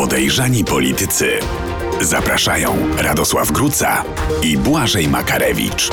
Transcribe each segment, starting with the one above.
Podejrzani politycy. Zapraszają Radosław Gruca i Błażej Makarewicz.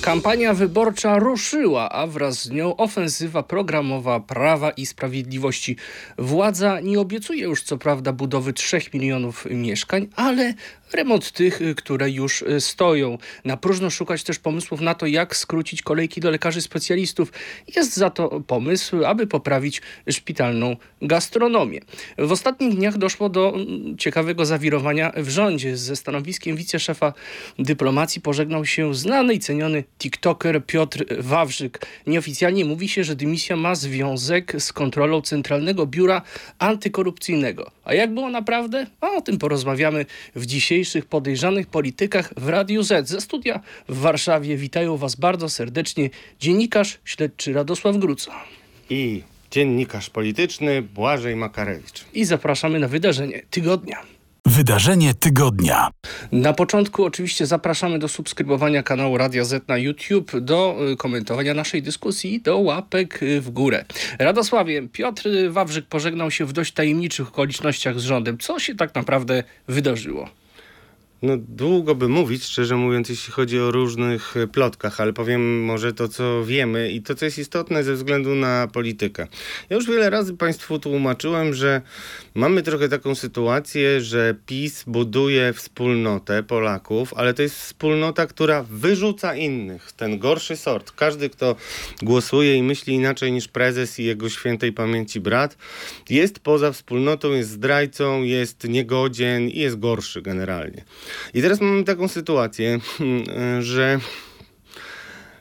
Kampania wyborcza ruszyła, a wraz z nią ofensywa programowa Prawa i Sprawiedliwości. Władza nie obiecuje już co prawda budowy 3 milionów mieszkań, ale remont tych, które już stoją. Na próżno szukać też pomysłów na to, jak skrócić kolejki do lekarzy specjalistów. Jest za to pomysł, aby poprawić szpitalną gastronomię. W ostatnich dniach doszło do ciekawego zawirowania w rządzie. Ze stanowiskiem wiceszefa dyplomacji pożegnał się znany i ceniony TikToker Piotr Wawrzyk. Nieoficjalnie mówi się, że dymisja ma związek z kontrolą Centralnego Biura Antykorupcyjnego. A jak było naprawdę? A o tym porozmawiamy w dzisiejszych podejrzanych politykach w Radiu Z. Ze studia w Warszawie witają Was bardzo serdecznie dziennikarz śledczy Radosław Gruca. I dziennikarz polityczny Błażej Makarewicz. I zapraszamy na wydarzenie tygodnia. Wydarzenie tygodnia. Na początku oczywiście zapraszamy do subskrybowania kanału Radia Z na YouTube, do y, komentowania naszej dyskusji i do łapek y, w górę. Radosławie, Piotr Wawrzyk pożegnał się w dość tajemniczych okolicznościach z rządem. Co się tak naprawdę wydarzyło? No długo by mówić, szczerze mówiąc, jeśli chodzi o różnych e, plotkach, ale powiem może to, co wiemy i to, co jest istotne ze względu na politykę. Ja już wiele razy Państwu tłumaczyłem, że mamy trochę taką sytuację, że PiS buduje wspólnotę Polaków, ale to jest wspólnota, która wyrzuca innych, ten gorszy sort. Każdy, kto głosuje i myśli inaczej niż prezes i jego świętej pamięci brat, jest poza wspólnotą, jest zdrajcą, jest niegodzien i jest gorszy generalnie. I teraz mamy taką sytuację, że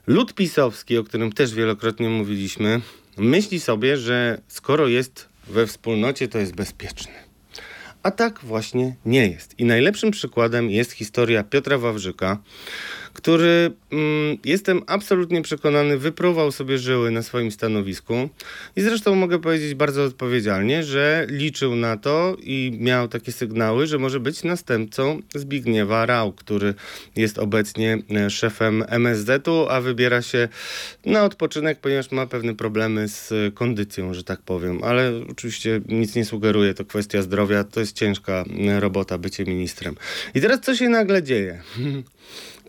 lud pisowski, o którym też wielokrotnie mówiliśmy, myśli sobie, że skoro jest we wspólnocie, to jest bezpieczny. A tak właśnie nie jest. I najlepszym przykładem jest historia Piotra Wawrzyka, który mm, jestem absolutnie przekonany, wyprówał sobie żyły na swoim stanowisku i zresztą mogę powiedzieć bardzo odpowiedzialnie, że liczył na to i miał takie sygnały, że może być następcą Zbigniewa Rał, który jest obecnie e, szefem MSZ-u, a wybiera się na odpoczynek, ponieważ ma pewne problemy z kondycją, że tak powiem, ale oczywiście nic nie sugeruje, to kwestia zdrowia, to jest ciężka e, robota bycie ministrem. I teraz co się nagle dzieje?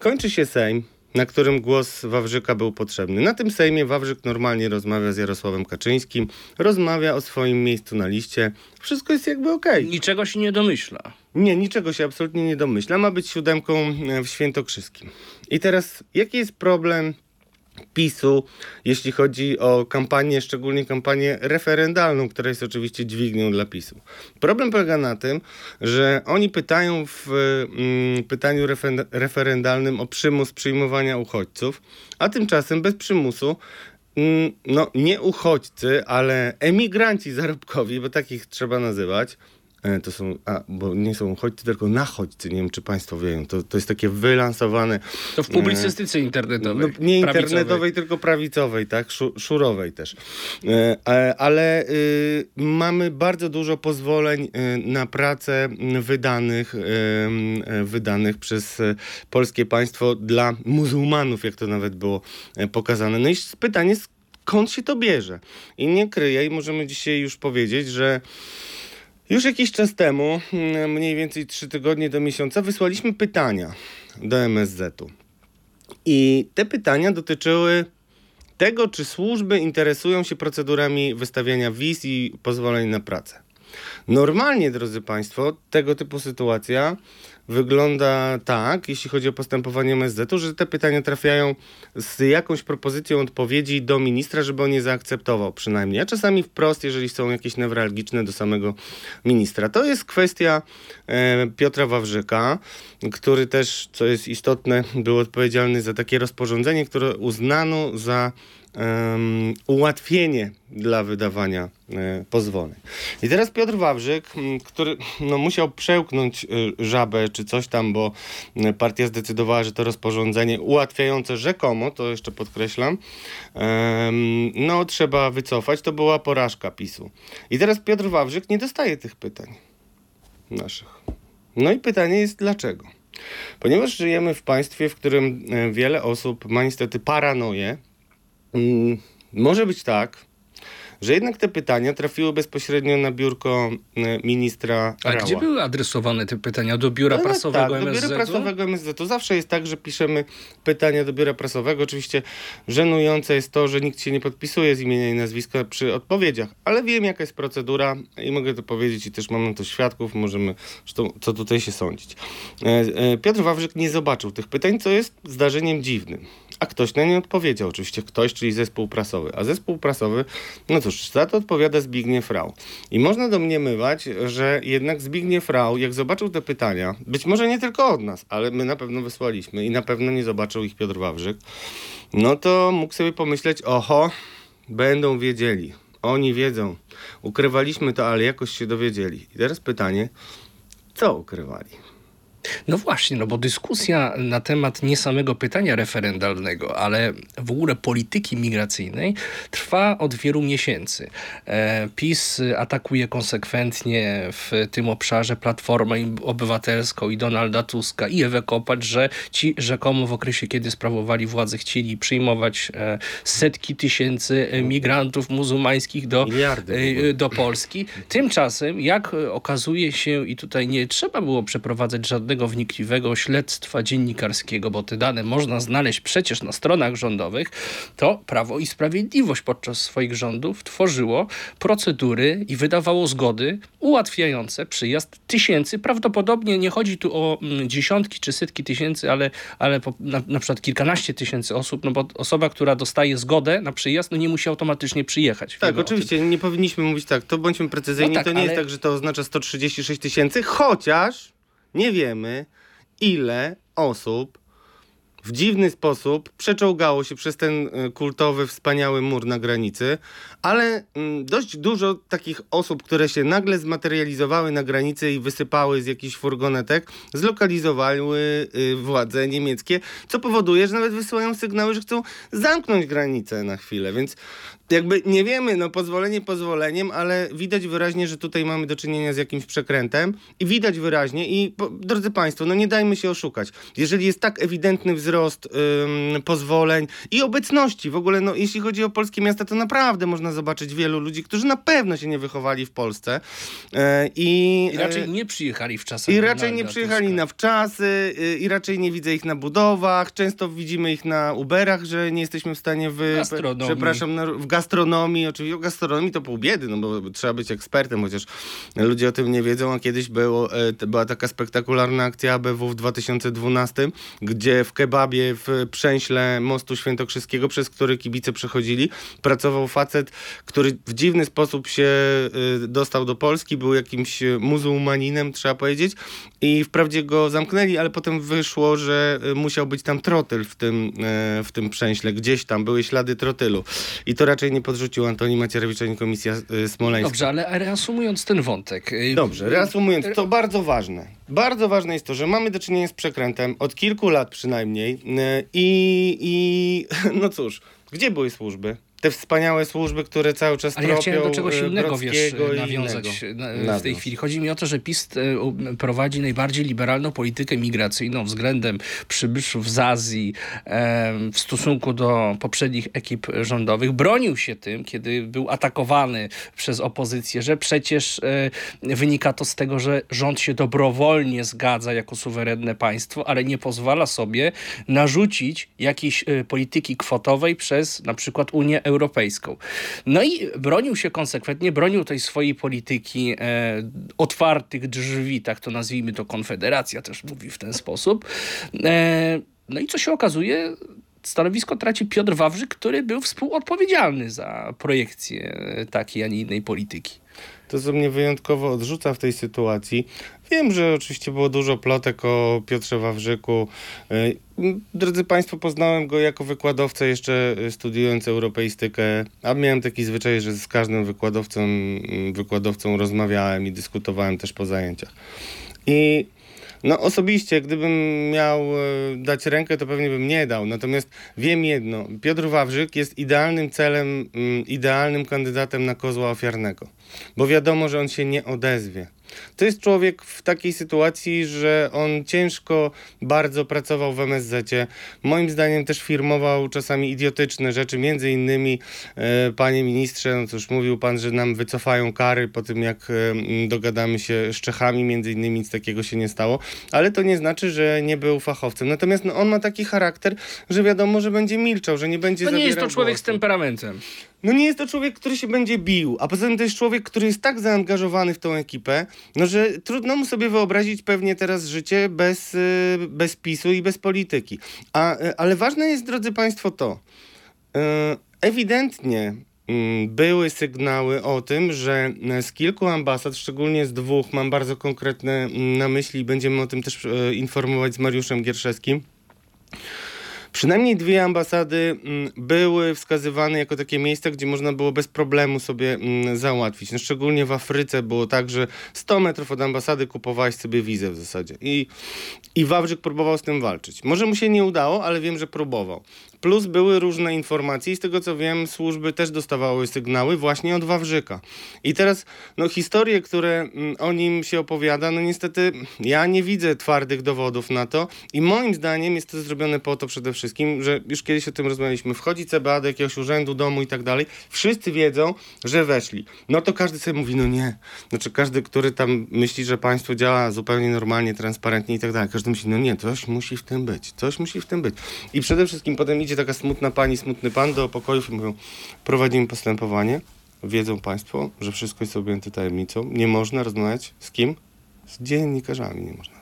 Kończy się Sejm, na którym głos Wawrzyka był potrzebny. Na tym Sejmie Wawrzyk normalnie rozmawia z Jarosławem Kaczyńskim, rozmawia o swoim miejscu na liście. Wszystko jest jakby okej. Okay. Niczego się nie domyśla. Nie, niczego się absolutnie nie domyśla. Ma być siódemką e, w Świętokrzyskim. I teraz, jaki jest problem PiSu, jeśli chodzi o kampanię, szczególnie kampanię referendalną, która jest oczywiście dźwignią dla PiSu. Problem polega na tym, że oni pytają w mm, pytaniu refer referendalnym o przymus przyjmowania uchodźców, a tymczasem bez przymusu mm, no nie uchodźcy, ale emigranci zarobkowi, bo takich trzeba nazywać, to są, a, bo nie są uchodźcy, tylko nachodźcy, nie wiem czy państwo wiedzą, to, to jest takie wylansowane. To w publicystyce e, internetowej. No, nie internetowej, tylko prawicowej, tak, szurowej też. E, ale y, mamy bardzo dużo pozwoleń y, na pracę wydanych, wydanych przez polskie państwo dla muzułmanów, jak to nawet było pokazane. No i pytanie, skąd się to bierze? I nie kryje i możemy dzisiaj już powiedzieć, że już jakiś czas temu, mm, mniej więcej trzy tygodnie do miesiąca, wysłaliśmy pytania do MSZ-u. I te pytania dotyczyły tego, czy służby interesują się procedurami wystawiania wiz i pozwoleń na pracę. Normalnie, drodzy Państwo, tego typu sytuacja wygląda tak, jeśli chodzi o postępowanie MSZ-u, że te pytania trafiają z jakąś propozycją odpowiedzi do ministra, żeby on je zaakceptował przynajmniej, a czasami wprost, jeżeli są jakieś newralgiczne do samego ministra. To jest kwestia e, Piotra Wawrzyka, który też, co jest istotne, był odpowiedzialny za takie rozporządzenie, które uznano za um, ułatwienie dla wydawania e, pozwoleń. I teraz Piotr Wawrzyk, który no, musiał przełknąć e, żabę czy coś tam, bo e, partia zdecydowała, że to rozporządzenie ułatwiające rzekomo, to jeszcze podkreślam, no trzeba wycofać. To była porażka PiSu. I teraz Piotr Wawrzyk nie dostaje tych pytań naszych. No i pytanie jest dlaczego? Ponieważ żyjemy w państwie, w którym wiele osób ma niestety paranoję, może być tak, że jednak te pytania trafiły bezpośrednio na biurko e, ministra A Rała. gdzie były adresowane te pytania? Do biura No, prasowego tak, do MSZ? biura prasowego MSZ. To zawsze jest tak, że piszemy pytania do biura prasowego. Oczywiście żenujące jest to, że nikt się nie podpisuje z imienia i nazwiska przy odpowiedziach, ale wiem jaka jest procedura i mogę to powiedzieć i też mam na to świadków, możemy, zresztą co tutaj się sądzić. E, e, Piotr Wawrzyk nie zobaczył tych pytań, co jest zdarzeniem dziwnym. A ktoś na nie odpowiedział, oczywiście ktoś, czyli zespół prasowy. A zespół prasowy, no cóż, za to odpowiada Zbigniew Rau. I można domniemywać, że jednak Zbigniew Rau, jak zobaczył te pytania, być może nie tylko od nas, ale my na pewno wysłaliśmy i na pewno nie zobaczył ich Piotr Wawrzyk, no to mógł sobie pomyśleć, oho, będą wiedzieli. Oni wiedzą. Ukrywaliśmy to, ale jakoś się dowiedzieli. I teraz pytanie, co ukrywali? No właśnie, no bo dyskusja na temat nie samego pytania referendalnego, ale w ogóle polityki migracyjnej trwa od wielu miesięcy. E, PiS atakuje konsekwentnie w tym obszarze Platformę Obywatelską i Donalda Tuska i Ewę Kopacz, że ci rzekomo w okresie, kiedy sprawowali władzę, chcieli przyjmować e, setki tysięcy migrantów muzułmańskich do, e, do Polski. Tymczasem, jak okazuje się, i tutaj nie trzeba było przeprowadzać żadnego wnikliwego śledztwa dziennikarskiego, bo te dane można znaleźć przecież na stronach rządowych, to Prawo i Sprawiedliwość podczas swoich rządów tworzyło procedury i wydawało zgody ułatwiające przyjazd tysięcy. Prawdopodobnie nie chodzi tu o mm, dziesiątki czy setki tysięcy, ale, ale po, na, na przykład kilkanaście tysięcy osób, no bo osoba, która dostaje zgodę na przyjazd, no nie musi automatycznie przyjechać. Tak, oczywiście, nie powinniśmy mówić tak. To bądźmy precyzyjni. No tak, to nie jest ale- tak, że to oznacza 136 tysięcy, chociaż nie wiemy, ile osób w dziwny sposób przeczołgało się przez ten y, kultowy, wspaniały mur na granicy, ale mm, dość dużo takich osób, które się nagle zmaterializowały na granicy i wysypały z jakichś furgonetek, zlokalizowały y, władze niemieckie, co powoduje, że nawet wysyłają sygnały, że chcą zamknąć granicę na chwilę, więc jakby nie wiemy, no pozwolenie pozwoleniem, ale widać wyraźnie, że tutaj mamy do czynienia z jakimś przekrętem i widać wyraźnie i po, drodzy Państwo, no nie dajmy się oszukać. Jeżeli jest tak ewidentny wzrost ym, pozwoleń i obecności, w ogóle no jeśli chodzi o polskie miasta, to naprawdę można zobaczyć wielu ludzi, którzy na pewno się nie wychowali w Polsce e, i, I raczej e, nie przyjechali w czasach i raczej nie przyjechali Tuska. na wczasy, y, i raczej nie widzę ich na budowach. Często widzimy ich na Uberach, że nie jesteśmy w stanie wy... Gastronomii. Przepraszam, na, w gastronomii. Oczywiście o gastronomii to pół biedy, no bo trzeba być ekspertem, chociaż ludzie o tym nie wiedzą, a kiedyś było, e, była taka spektakularna akcja ABW w 2012, gdzie w kebabie w Przęśle Mostu Świętokrzyskiego, przez który kibice przechodzili, pracował facet, który w dziwny sposób się y, dostał do Polski, był jakimś y, muzułmaninem, trzeba powiedzieć, i wprawdzie go zamknęli, ale potem wyszło, że y, musiał być tam trotyl w tym, w tym przęśle, gdzieś tam były ślady trotylu. I to raczej nie podrzucił Antoni Macierewicz ani Komisja Smoleńska. Dobrze, ale reasumując ten wątek. Dobrze, reasumując, to bardzo ważne. Bardzo ważne jest to, że mamy do czynienia z przekrętem od kilku lat przynajmniej i, i no cóż, gdzie były służby? Te wspaniałe służby, które cały czas Ale ja chciałem do czegoś e, innego, wiesz, nawiązać innego. na, w tej chwili. Chodzi mi o to, że PiS e, prowadzi najbardziej liberalną politykę migracyjną względem przybyszów z Azji w stosunku do poprzednich ekip rządowych. Bronił się tym, kiedy był atakowany przez opozycję, że przecież e, wynika to z tego, że rząd się dobrowolnie zgadza jako suwerenne państwo, ale nie pozwala sobie narzucić jakiejś polityki kwotowej przez na przykład Unię Europejską. No i bronił się konsekwentnie, bronił tej swojej polityki e, otwartych drzwi, tak to nazwijmy to Konfederacja też mówi w ten sposób. E, no i co się okazuje, stanowisko traci Piotr Wawrzyk, który był współodpowiedzialny za projekcję takiej, a nie innej polityki. To, co mnie wyjątkowo odrzuca w tej sytuacji, wiem, że oczywiście było dużo plotek o Piotrze Wawrzyku. E, Drodzy Państwo, poznałem go jako wykładowcę jeszcze studiując europeistykę, a miałem taki zwyczaj, że z każdym wykładowcą, wykładowcą rozmawiałem i dyskutowałem też po zajęciach. I no osobiście, gdybym miał e, dać rękę, to pewnie bym nie dał. Natomiast wiem jedno, Piotr Wawrzyk jest idealnym celem, mm, idealnym kandydatem na kozła ofiarnego. Bo wiadomo, że on się nie odezwie. To jest człowiek w takiej sytuacji, że on ciężko bardzo pracował w MSZ. Moim zdaniem też firmował czasami idiotyczne rzeczy, między innymi e, panie ministrze, no cóż, mówił pan, że nam wycofają kary po tym, jak e, dogadamy się z Czechami, między innymi nic takiego się nie stało, ale to nie znaczy, że nie był fachowcem. Natomiast no, on ma taki charakter, że wiadomo, że będzie milczał, że nie będzie To nie jest to człowiek głosu. z temperamentem. No nie jest to człowiek, który się będzie bił, a poza tym to jest człowiek, który jest tak zaangażowany w tą ekipę, no że trudno mu sobie wyobrazić pewnie teraz życie bez, y, bez PiSu i bez polityki. A, y, ale ważne jest, drodzy Państwo, to y, ewidentnie mm, były sygnały o tym, że z kilku ambasad, szczególnie z dwóch, mam bardzo konkretne mm, na myśli, będziemy o tym też y, informować z Mariuszem Gierszewskim, Przynajmniej dwie ambasady mm, były wskazywane jako takie miejsca, gdzie można było bez problemu sobie mm, załatwić. No, szczególnie w Afryce było tak, że 100 metrów od ambasady kupowałeś sobie wizę w zasadzie. I, I Wawrzyk próbował z tym walczyć. Może mu się nie udało, ale wiem, że próbował. Plus były różne informacje i z tego co wiem, służby też dostawały sygnały właśnie od Wawrzyka. I teraz, no historie, które mm, o nim się opowiada, no niestety ja nie widzę twardych dowodów na to i moim zdaniem jest to zrobione po to przede wszystkim, że już kiedyś o tym rozmawialiśmy, wchodzi CBA do jakiegoś urzędu, domu i tak dalej, wszyscy wiedzą, że weszli. No to każdy sobie mówi, no nie. Znaczy każdy, który tam myśli, że państwo działa zupełnie normalnie, transparentnie i tak dalej, każdy myśli, no nie, coś musi w tym być, coś musi w tym być. I przede wszystkim potem idzie taka smutna pani, smutny pan do pokojów i mówią, prowadzimy postępowanie, wiedzą państwo, że wszystko jest objęte tajemnicą, nie można rozmawiać z kim? Z dziennikarzami nie można.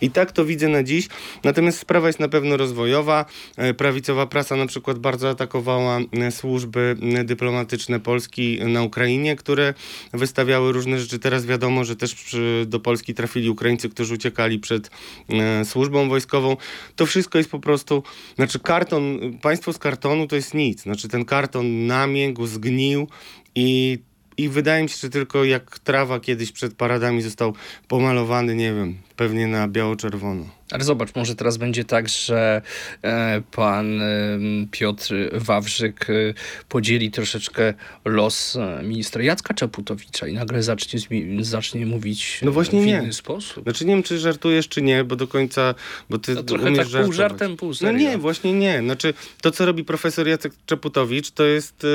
I tak to widzę na dziś. Natomiast sprawa jest na pewno rozwojowa. E, Prawicowa prasa na przykład bardzo atakowała e, służby e, dyplomatyczne Polski na Ukrainie, które wystawiały różne rzeczy. Teraz wiadomo, że też przy, do Polski trafili Ukraińcy, którzy uciekali przed e, służbą wojskową. To wszystko jest po prostu, znaczy karton, państwo z kartonu to jest nic. Znaczy ten karton namięgł, zgnił i i wydaje mi się, że tylko jak trawa kiedyś przed paradami został pomalowany, nie wiem, pewnie na biało-czerwono. Ale zobacz, może teraz będzie tak, że e, pan e, Piotr Wawrzyk e, podzieli troszeczkę los ministra Jacka Czaputowicza i nagle zacznie, zacznie mówić No właśnie w nie. inny sposób. Znaczy nie wiem, czy żartujesz, czy nie, bo do końca, bo ty To trochę umiesz tak pół żartować. żartem, pół No serio. nie, właśnie nie. Znaczy, to co robi profesor Jacek Czaputowicz, to jest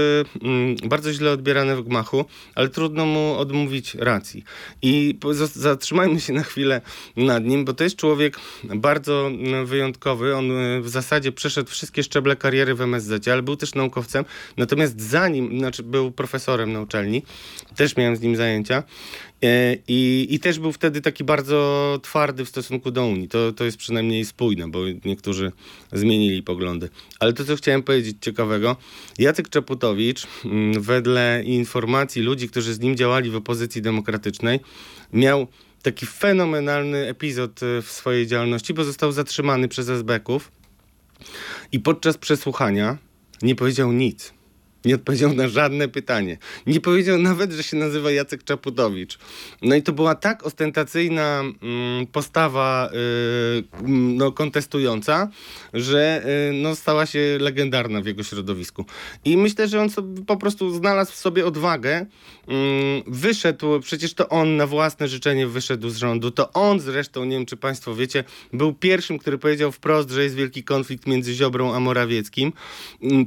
mm, bardzo źle odbierane w gmachu, ale trudno mu odmówić racji. I zatrzymajmy się na chwilę nad nim, bo to jest człowiek bardzo mm, wyjątkowy. On y, w zasadzie przeszedł wszystkie szczeble kariery w MSZ, ale był też naukowcem. Natomiast zanim, znaczy był profesorem na uczelni, też miałem z nim zajęcia. E, I, I też był wtedy taki bardzo twardy w stosunku do Unii. To, to jest przynajmniej spójne, bo niektórzy zmienili poglądy. Ale to, co chciałem powiedzieć ciekawego, Jacek Czaputowicz, mm, wedle informacji ludzi, którzy z nim działali w opozycji demokratycznej, miał taki fenomenalny epizod e, w swojej działalności, bo został zatrzymany przez SB-ków i podczas przesłuchania nie powiedział nic. Nie odpowiedział na żadne pytanie. Nie powiedział nawet, że się nazywa Jacek Czaputowicz. No i to była tak ostentacyjna mm, postawa y, mm, no, kontestująca, że y, no, stała się legendarna w jego środowisku. I myślę, że on sobie, po prostu znalazł w sobie odwagę. Mm, wyszedł, przecież to on na własne życzenie wyszedł z rządu. To on zresztą, nie wiem czy państwo wiecie, był pierwszym, który powiedział wprost, że jest wielki konflikt między Ziobrą a Morawieckim.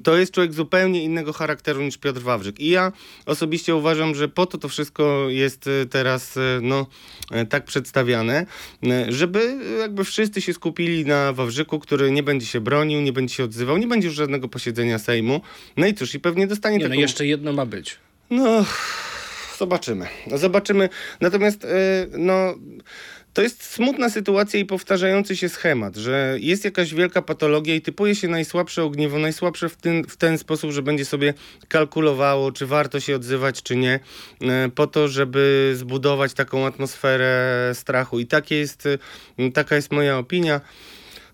To jest człowiek zupełnie innego charakteru niż Piotr Wawrzyk. I ja osobiście uważam, że po to to wszystko jest e, teraz e, no, e, tak przedstawiane, żeby jakby wszyscy się skupili na Wawrzyku, który nie będzie się bronił, nie będzie się odzywał, nie będzie już żadnego posiedzenia Sejmu. No i cóż, i pewnie dostanie Nie, no taką... jeszcze jedno ma być. No, zobaczymy. No, Zobaczymy. Natomiast, no. To jest smutna sytuacja i powtarzający się schemat, że jest jakaś wielka patologia i typuje się najsłabsze ogniwo, najsłabsze w ten, w ten sposób, że będzie sobie kalkulowało, czy warto się odzywać, czy nie, e, po to, żeby zbudować taką atmosferę strachu. I jest, taka jest moja opinia.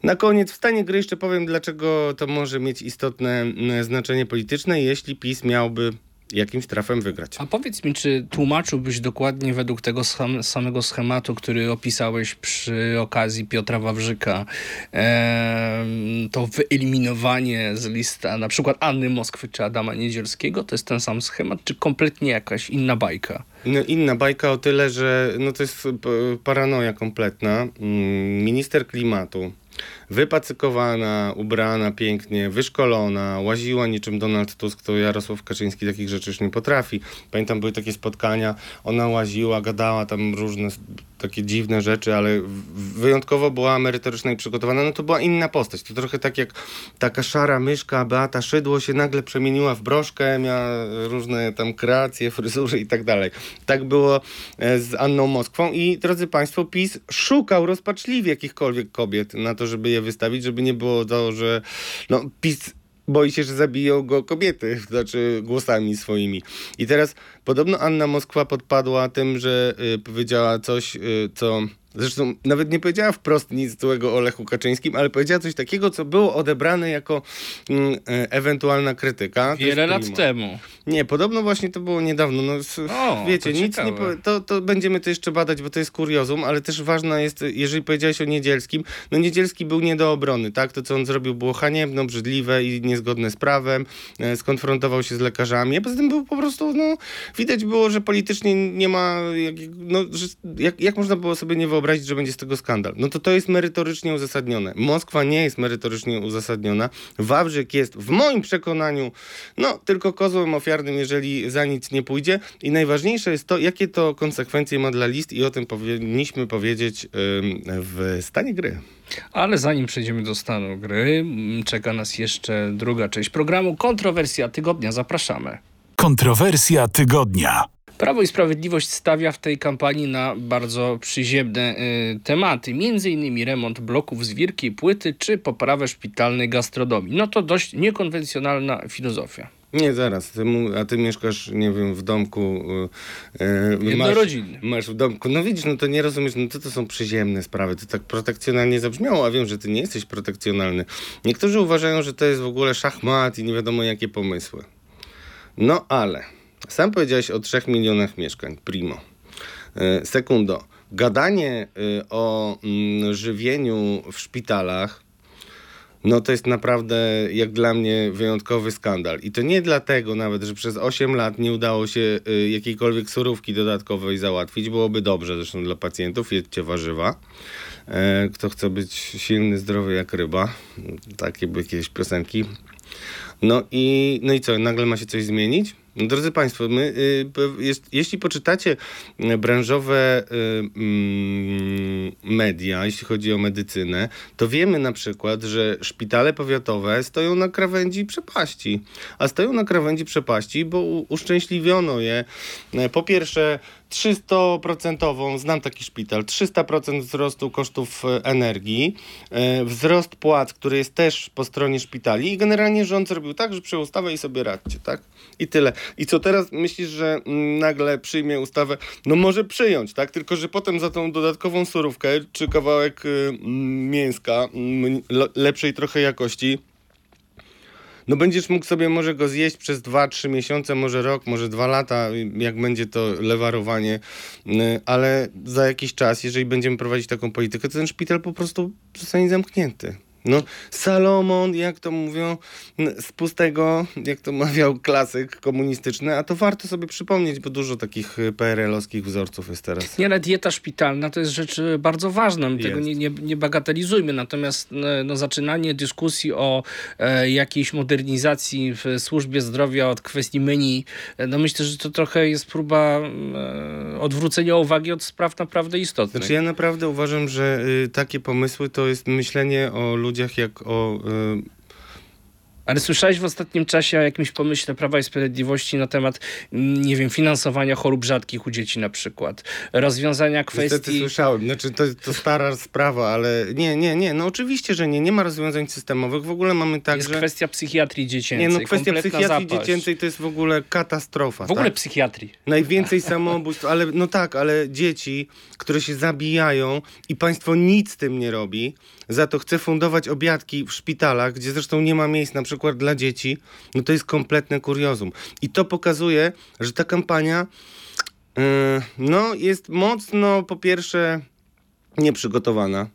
Na koniec w stanie gry jeszcze powiem, dlaczego to może mieć istotne znaczenie polityczne, jeśli PiS miałby jakimś trafem wygrać. A powiedz mi, czy tłumaczyłbyś dokładnie według tego schem samego schematu, który opisałeś przy okazji Piotra Wawrzyka, e, to wyeliminowanie z lista na przykład Anny Moskwy czy Adama Niedzielskiego, to jest ten sam schemat, czy kompletnie jakaś inna bajka? No, inna bajka o tyle, że no to jest paranoja kompletna. Mm, minister klimatu wypacykowana, ubrana pięknie, wyszkolona, łaziła niczym Donald Tusk, to Jarosław Kaczyński takich rzeczy już nie potrafi. Pamiętam, były takie spotkania, ona łaziła, gadała tam różne takie dziwne rzeczy, ale wyjątkowo była merytoryczna i przygotowana, no to była inna postać. To trochę tak jak taka szara myszka Beata Szydło się nagle przemieniła w broszkę, miała różne tam kreacje, fryzury i tak dalej. Tak było e, z Anną Moskwą i drodzy Państwo, PiS szukał rozpaczliwie jakichkolwiek kobiet na to, żeby je wystawić, żeby nie było to, że no PiS boi się, że zabiją go kobiety, znaczy głosami swoimi. I teraz podobno Anna Moskwa podpadła tym, że y, powiedziała coś, y, co Zresztą nawet nie powiedziała wprost nic złego o Lechu Kaczyńskim, ale powiedziała coś takiego, co było odebrane jako mm, e, ewentualna krytyka. Wiele lat temu. Nie, podobno właśnie to było niedawno. No, o, wiecie, nic nie to, to będziemy to jeszcze badać, bo to jest kuriozum, ale też ważna jest, jeżeli powiedziałeś o Niedzielskim, no Niedzielski był nie do obrony, tak? To, co on zrobił było haniebne, obrzydliwe i niezgodne z prawem, e, skonfrontował się z lekarzami, a poza tym był po prostu, no, widać było, że politycznie nie ma, jak, no, że, jak, jak można było sobie nie wyobrazić wyobrazić, że będzie z tego skandal. No to to jest merytorycznie uzasadnione. Moskwa nie jest merytorycznie uzasadniona. Wawrzyk jest w moim przekonaniu no tylko kozłem ofiarnym, jeżeli za nic nie pójdzie. I najważniejsze jest to, jakie to konsekwencje ma dla list i o tym powinniśmy powiedzieć w stanie gry. Ale zanim przejdziemy do stanu gry, czeka nas jeszcze druga część programu Kontrowersja Tygodnia. Zapraszamy. Kontrowersja Tygodnia. Prawo i Sprawiedliwość stawia w tej kampanii na bardzo przyziemne y, tematy, m.in. remont bloków z wielkiej płyty czy poprawę szpitalnej gastronomii. No to dość niekonwencjonalna filozofia. Nie, zaraz. Ty, a ty mieszkasz, nie wiem, w domku. Yy, masz, masz w domku. No widzisz, no to nie rozumiesz, no to, to są przyziemne sprawy. To tak protekcjonalnie zabrzmiało, a wiem, że ty nie jesteś protekcjonalny. Niektórzy uważają, że to jest w ogóle szachmat i nie wiadomo jakie pomysły. No ale sam powiedziałeś o 3 milionach mieszkań, primo. E, sekundo. Gadanie e, o mm, żywieniu w szpitalach, no to jest naprawdę jak dla mnie wyjątkowy skandal. I to nie dlatego nawet, że przez 8 lat nie udało się e, jakiejkolwiek surówki dodatkowej załatwić. Byłoby dobrze zresztą dla pacjentów, jedzcie warzywa. Kto chce być silny, zdrowy jak ryba. Takie były jakieś piosenki. No i, no i co, nagle ma się coś zmienić? No, drodzy Państwo, my, y, jest, jeśli poczytacie y, branżowe y, mm, media, jeśli chodzi o medycynę, to wiemy na przykład, że szpitale powiatowe stoją na krawędzi przepaści. A stoją na krawędzi przepaści, bo uszczęśliwiono je po pierwsze 300%, znam taki szpital, 300% wzrostu kosztów e, energii, e, wzrost płac, który jest też po stronie szpitali i generalnie rząd zrobił tak, że przyjął ustawę i sobie radźcie, tak? I tyle. I co teraz myślisz, że mm, nagle przyjmie ustawę? No może przyjąć, tak? Tylko, że potem za tą dodatkową surówkę czy kawałek y, mięska mm, lepszej trochę jakości no będziesz mógł sobie może go zjeść przez 2-3 miesiące, może rok, może 2 lata, jak będzie to lewarowanie, y, ale za jakiś czas, jeżeli będziemy prowadzić taką politykę, to ten szpital po prostu zostanie zamknięty. No, Salomon, jak to mówią, z pustego, jak to mawiał klasyk komunistyczny, a to warto sobie przypomnieć, bo dużo takich y, PRL-owskich wzorców jest teraz. Nie, ale dieta szpitalna to jest rzecz y, bardzo ważna, my tego nie, nie, nie, bagatelizujmy, natomiast no, zaczynanie dyskusji o e, jakiejś modernizacji w służbie zdrowia od kwestii menu, e, no myślę, że to trochę jest próba e, odwrócenia uwagi od spraw naprawdę istotnych. Znaczy ja naprawdę uważam, że y, takie pomysły to jest myślenie o ludziach ludziach jak o y, ale słyszałeś w ostatnim czasie o jakimś pomyśle Prawa i Sprawiedliwości na temat, mm, nie wiem, finansowania chorób rzadkich u dzieci na przykład, rozwiązania kwestii... Niestety słyszałem, znaczy to, to stara sprawa, ale nie, nie, nie, no oczywiście, że nie, nie ma rozwiązań systemowych, w ogóle mamy tak, Jest że... kwestia psychiatrii dziecięcej, Nie, no kwestia psychiatrii zapaść. dziecięcej to jest w ogóle katastrofa. W ogóle tak? psychiatrii. Najwięcej samobójstw, ale no tak, ale dzieci, które się zabijają i państwo nic z tym nie robi, za to chce fundować obiadki w szpitalach, gdzie zresztą nie ma miejsc na przykład dla dzieci, no to jest kompletne kuriozum. I to pokazuje, że ta kampania yy, no, jest mocno po pierwsze nieprzygotowana.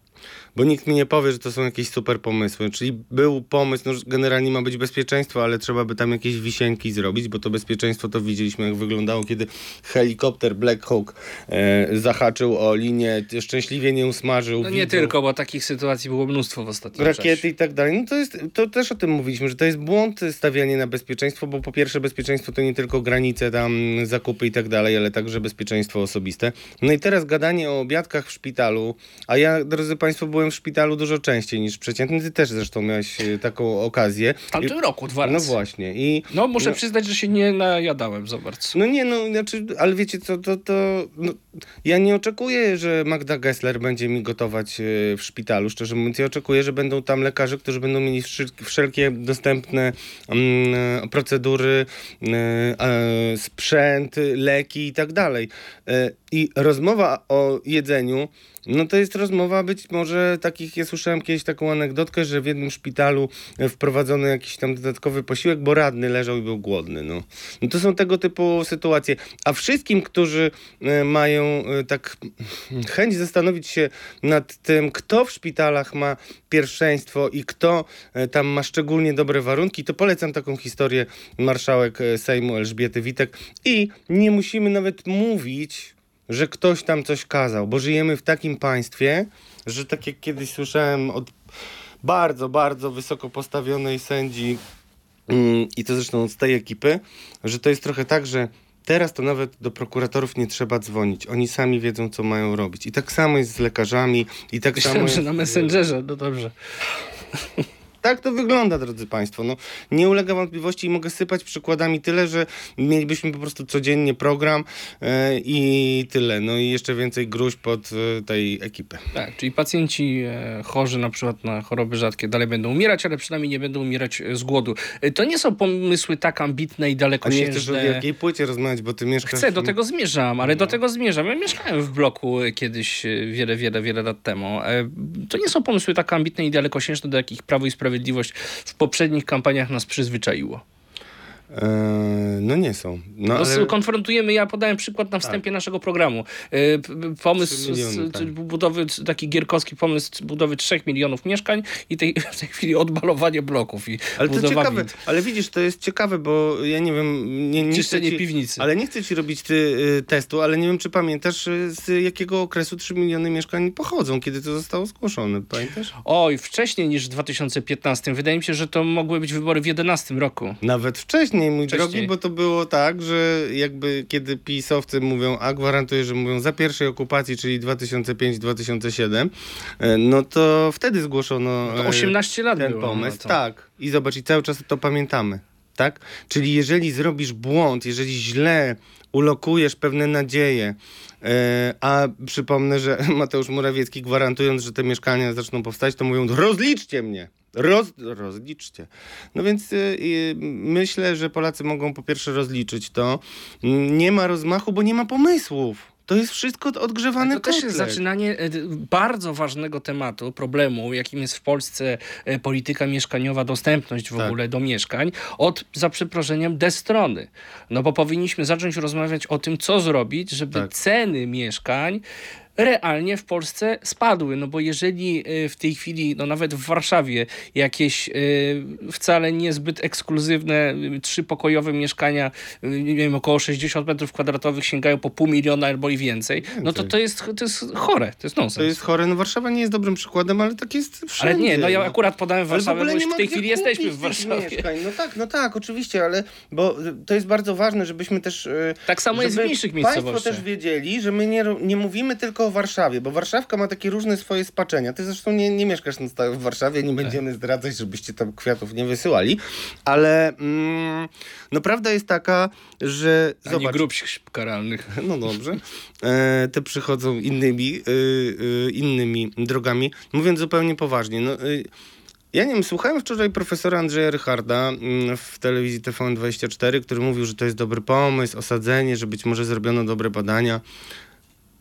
Bo nikt mi nie powie, że to są jakieś super pomysły. Czyli był pomysł, no że generalnie ma być bezpieczeństwo, ale trzeba by tam jakieś wisienki zrobić, bo to bezpieczeństwo to widzieliśmy, jak wyglądało, kiedy helikopter Black Hawk e, zahaczył o linię, szczęśliwie nie usmażył. No nie widzów, tylko, bo takich sytuacji było mnóstwo w ostatnim Rakiety czasie. i tak dalej. No to jest, to też o tym mówiliśmy, że to jest błąd stawianie na bezpieczeństwo, bo po pierwsze bezpieczeństwo to nie tylko granice, tam zakupy i tak dalej, ale także bezpieczeństwo osobiste. No i teraz gadanie o obiadkach w szpitalu, a ja, drodzy Państwo, byłem w szpitalu dużo częściej niż przeciętny. Ty też zresztą miałeś e, taką okazję. W tamtym roku dwa No razy. właśnie. I No muszę no, przyznać, że się nie najadałem za bardzo. no nie, no, znaczy, ale wiecie co, to, to no, ja nie oczekuję, że Magda Gessler będzie mi gotować e, w szpitalu, szczerze mówiąc. Ja oczekuję, że będą tam lekarze, którzy będą mieli wszelkie dostępne mm, procedury, e, e, sprzęt, leki i tak dalej. I rozmowa o jedzeniu, no to jest rozmowa być może takich, ja słyszałem kiedyś taką anegdotkę, że w jednym szpitalu e, wprowadzono jakiś tam dodatkowy posiłek, bo radny leżał i był głodny. No, no to są tego typu sytuacje. A wszystkim, którzy e, mają e, tak chęć zastanowić się nad tym, kto w szpitalach ma pierwszeństwo i kto tam ma szczególnie dobre warunki, to polecam taką historię marszałek Sejmu Elżbiety Witek. I nie musimy nawet mówić, że ktoś tam coś kazał, bo żyjemy w takim państwie, że tak jak kiedyś słyszałem od bardzo, bardzo wysoko postawionej sędzi mm, i to zresztą z tej ekipy, że to jest trochę tak, że teraz to nawet do prokuratorów nie trzeba dzwonić. Oni sami wiedzą, co mają robić. I tak samo jest z lekarzami i tak samo Myślałem, jest... że na Messengerze, no dobrze. Tak to wygląda, drodzy Państwo. No, nie ulega wątpliwości i mogę sypać przykładami tyle, że mielibyśmy po prostu codziennie program e, i tyle. No i jeszcze więcej gruźb pod e, tej ekipy. Tak, czyli pacjenci e, chorzy na przykład na choroby rzadkie dalej będą umierać, ale przynajmniej nie będą umierać z głodu. To nie są pomysły tak ambitne i A nie chcesz o dalekosiężne. wielkiej płycie rozmawiać, bo ty mieszkasz... Chcę, do tego zmierzam, ale No. do tego zmierzam. Ja mieszkałem w bloku kiedyś wiele, wiele, wiele lat temu. To nie są pomysły tak ambitne i dalekosiężne, do jakich Prawo i Sprawiedliwość w poprzednich kampaniach nas przyzwyczaiło. E, no nie są. No, No, ale... Konfrontujemy, ja podałem przykład na wstępie naszego programu. E, p- Pomysł miliony, z, tak. budowy, taki gierkowski pomysł budowy 3 milionów mieszkań i tej, w tej chwili odbalowanie bloków i Ale to ciekawe, ale widzisz, to jest ciekawe, bo ja nie wiem, nie, nie Czyszczenie ci, piwnicy. ale nie chcę ci robić ty, y, testu, ale nie wiem, czy pamiętasz, y, z jakiego okresu 3 miliony mieszkań pochodzą, kiedy to zostało zgłoszone, pamiętasz? Oj, wcześniej niż w 2015. Wydaje mi się, że to mogły być wybory w 2011 roku. Nawet wcześniej, mój Wcześniej. drogi, bo to było tak, że jakby kiedy pisowcy mówią, a gwarantuję, że mówią za pierwszej okupacji, czyli 2005-2007, e, no to wtedy zgłoszono To e, 18 lat ten pomysł. no to. Tak. I zobacz, i cały czas to pamiętamy. Tak? Czyli jeżeli zrobisz błąd, jeżeli źle ulokujesz pewne nadzieje, e, a przypomnę, że Mateusz Morawiecki gwarantując, że te mieszkania zaczną powstać, to mówią rozliczcie mnie. Roz, rozliczcie. No więc y, y, myślę, że Polacy mogą po pierwsze rozliczyć to. Nie ma rozmachu, bo nie ma pomysłów. To jest wszystko odgrzewane To też jest kotlet. zaczynanie d- bardzo ważnego tematu, problemu, jakim jest w Polsce polityka mieszkaniowa, dostępność w Tak. ogóle do mieszkań, od, za przeproszeniem, destrony. No bo powinniśmy zacząć rozmawiać o tym, co zrobić, żeby Tak. ceny mieszkań realnie w Polsce spadły. No bo jeżeli e, w tej chwili, no nawet w Warszawie, jakieś e, wcale niezbyt ekskluzywne e, trzypokojowe mieszkania, nie wiem, około 60 metrów kwadratowych sięgają po pół miliona albo i więcej, no to to jest, to jest chore, to jest nonsens. To jest chore. No Warszawa nie jest dobrym przykładem, ale tak jest wszędzie. Ale nie, no ja akurat podałem Warszawę, bo już w tej chwili jesteśmy w Warszawie. Mieszkań. No tak, no tak, oczywiście, ale bo to jest bardzo ważne, żebyśmy też. Tak samo jest w mniejszych Państwo miejscowościach. też wiedzieli, że my nie, nie mówimy tylko o Warszawie, bo Warszawka ma takie różne swoje spaczenia. Ty zresztą nie, nie mieszkasz na stałe w Warszawie, nie będziemy zdradzać, żebyście tam kwiatów nie wysyłali, ale mm, no prawda jest taka, że Ani zobacz, grup karalnych. no dobrze. E, te przychodzą innymi, y, y, innymi drogami. Mówiąc zupełnie poważnie, no, y, ja nie wiem, słuchałem wczoraj profesora Andrzeja Rycharda mm, w telewizji TVN24, który mówił, że to jest dobry pomysł, osadzenie, że być może zrobiono dobre badania.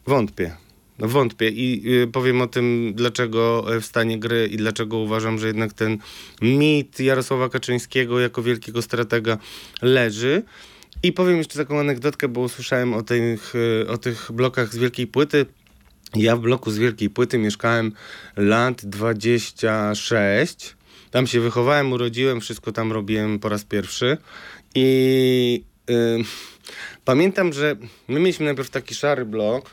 Wątpię. No wątpię i y, powiem o tym, dlaczego w stanie gry i dlaczego uważam, że jednak ten mit Jarosława Kaczyńskiego jako wielkiego stratega leży. I powiem jeszcze taką anegdotkę, bo usłyszałem o tych, y, o tych blokach z wielkiej płyty. Ja w bloku z wielkiej płyty mieszkałem lat 26. Tam się wychowałem, urodziłem, wszystko tam robiłem po raz pierwszy. I yy, pamiętam, że my mieliśmy najpierw taki szary blok.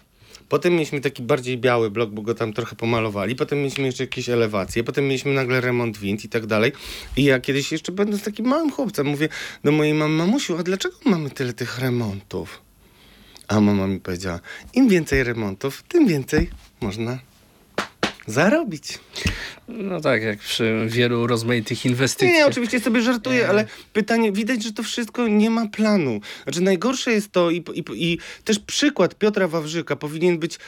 Potem mieliśmy taki bardziej biały blok, bo go tam trochę pomalowali. Potem mieliśmy jeszcze jakieś elewacje. Potem mieliśmy nagle remont wind i tak dalej. I ja kiedyś jeszcze będąc takim małym chłopcem mówię do mojej mamy, mamusiu, a dlaczego mamy tyle tych remontów? A mama mi powiedziała, im więcej remontów, tym więcej można zarobić. No tak, jak przy wielu rozmaitych inwestycjach. Nie, oczywiście sobie żartuję, ale pytanie, widać, że to wszystko nie ma planu. Znaczy najgorsze jest to i, i, i też przykład Piotra Wawrzyka powinien być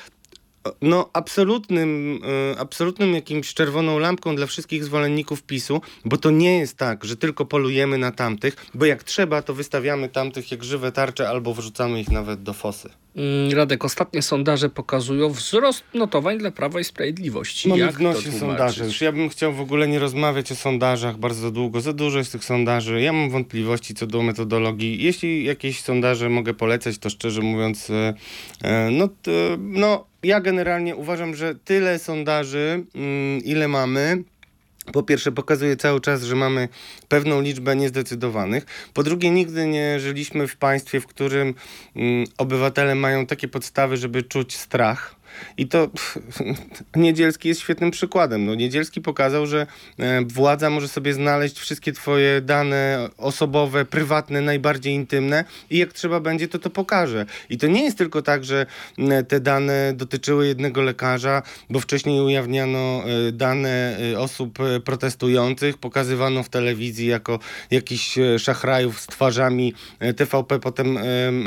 no, absolutnym, y, absolutnym jakimś czerwoną lampką dla wszystkich zwolenników PiSu, bo to nie jest tak, że tylko polujemy na tamtych, bo jak trzeba, to wystawiamy tamtych jak żywe tarcze albo wrzucamy ich nawet do fosy. Mm, Radek, ostatnie sondaże pokazują wzrost notowań dla Prawa i Sprawiedliwości. No Jak w nosie sondaże. Już ja bym chciał w ogóle nie rozmawiać o sondażach bardzo długo. Za dużo jest tych sondaży. Ja mam wątpliwości co do metodologii. Jeśli jakieś sondaże mogę polecać, to szczerze mówiąc, e, e, no, no ja generalnie uważam, że tyle sondaży, mm, ile mamy, po pierwsze, pokazuje cały czas, że mamy pewną liczbę niezdecydowanych. Po drugie, nigdy nie żyliśmy w państwie, w którym mm, obywatele mają takie podstawy, żeby czuć strach i to pff, Niedzielski jest świetnym przykładem. No, Niedzielski pokazał, że e, władza może sobie znaleźć wszystkie twoje dane osobowe, prywatne, najbardziej intymne i jak trzeba będzie, to to pokaże. I to nie jest tylko tak, że te dane dotyczyły jednego lekarza, bo wcześniej ujawniano e, dane e, osób protestujących, pokazywano w telewizji jako jakiś szachrajów z twarzami TVP potem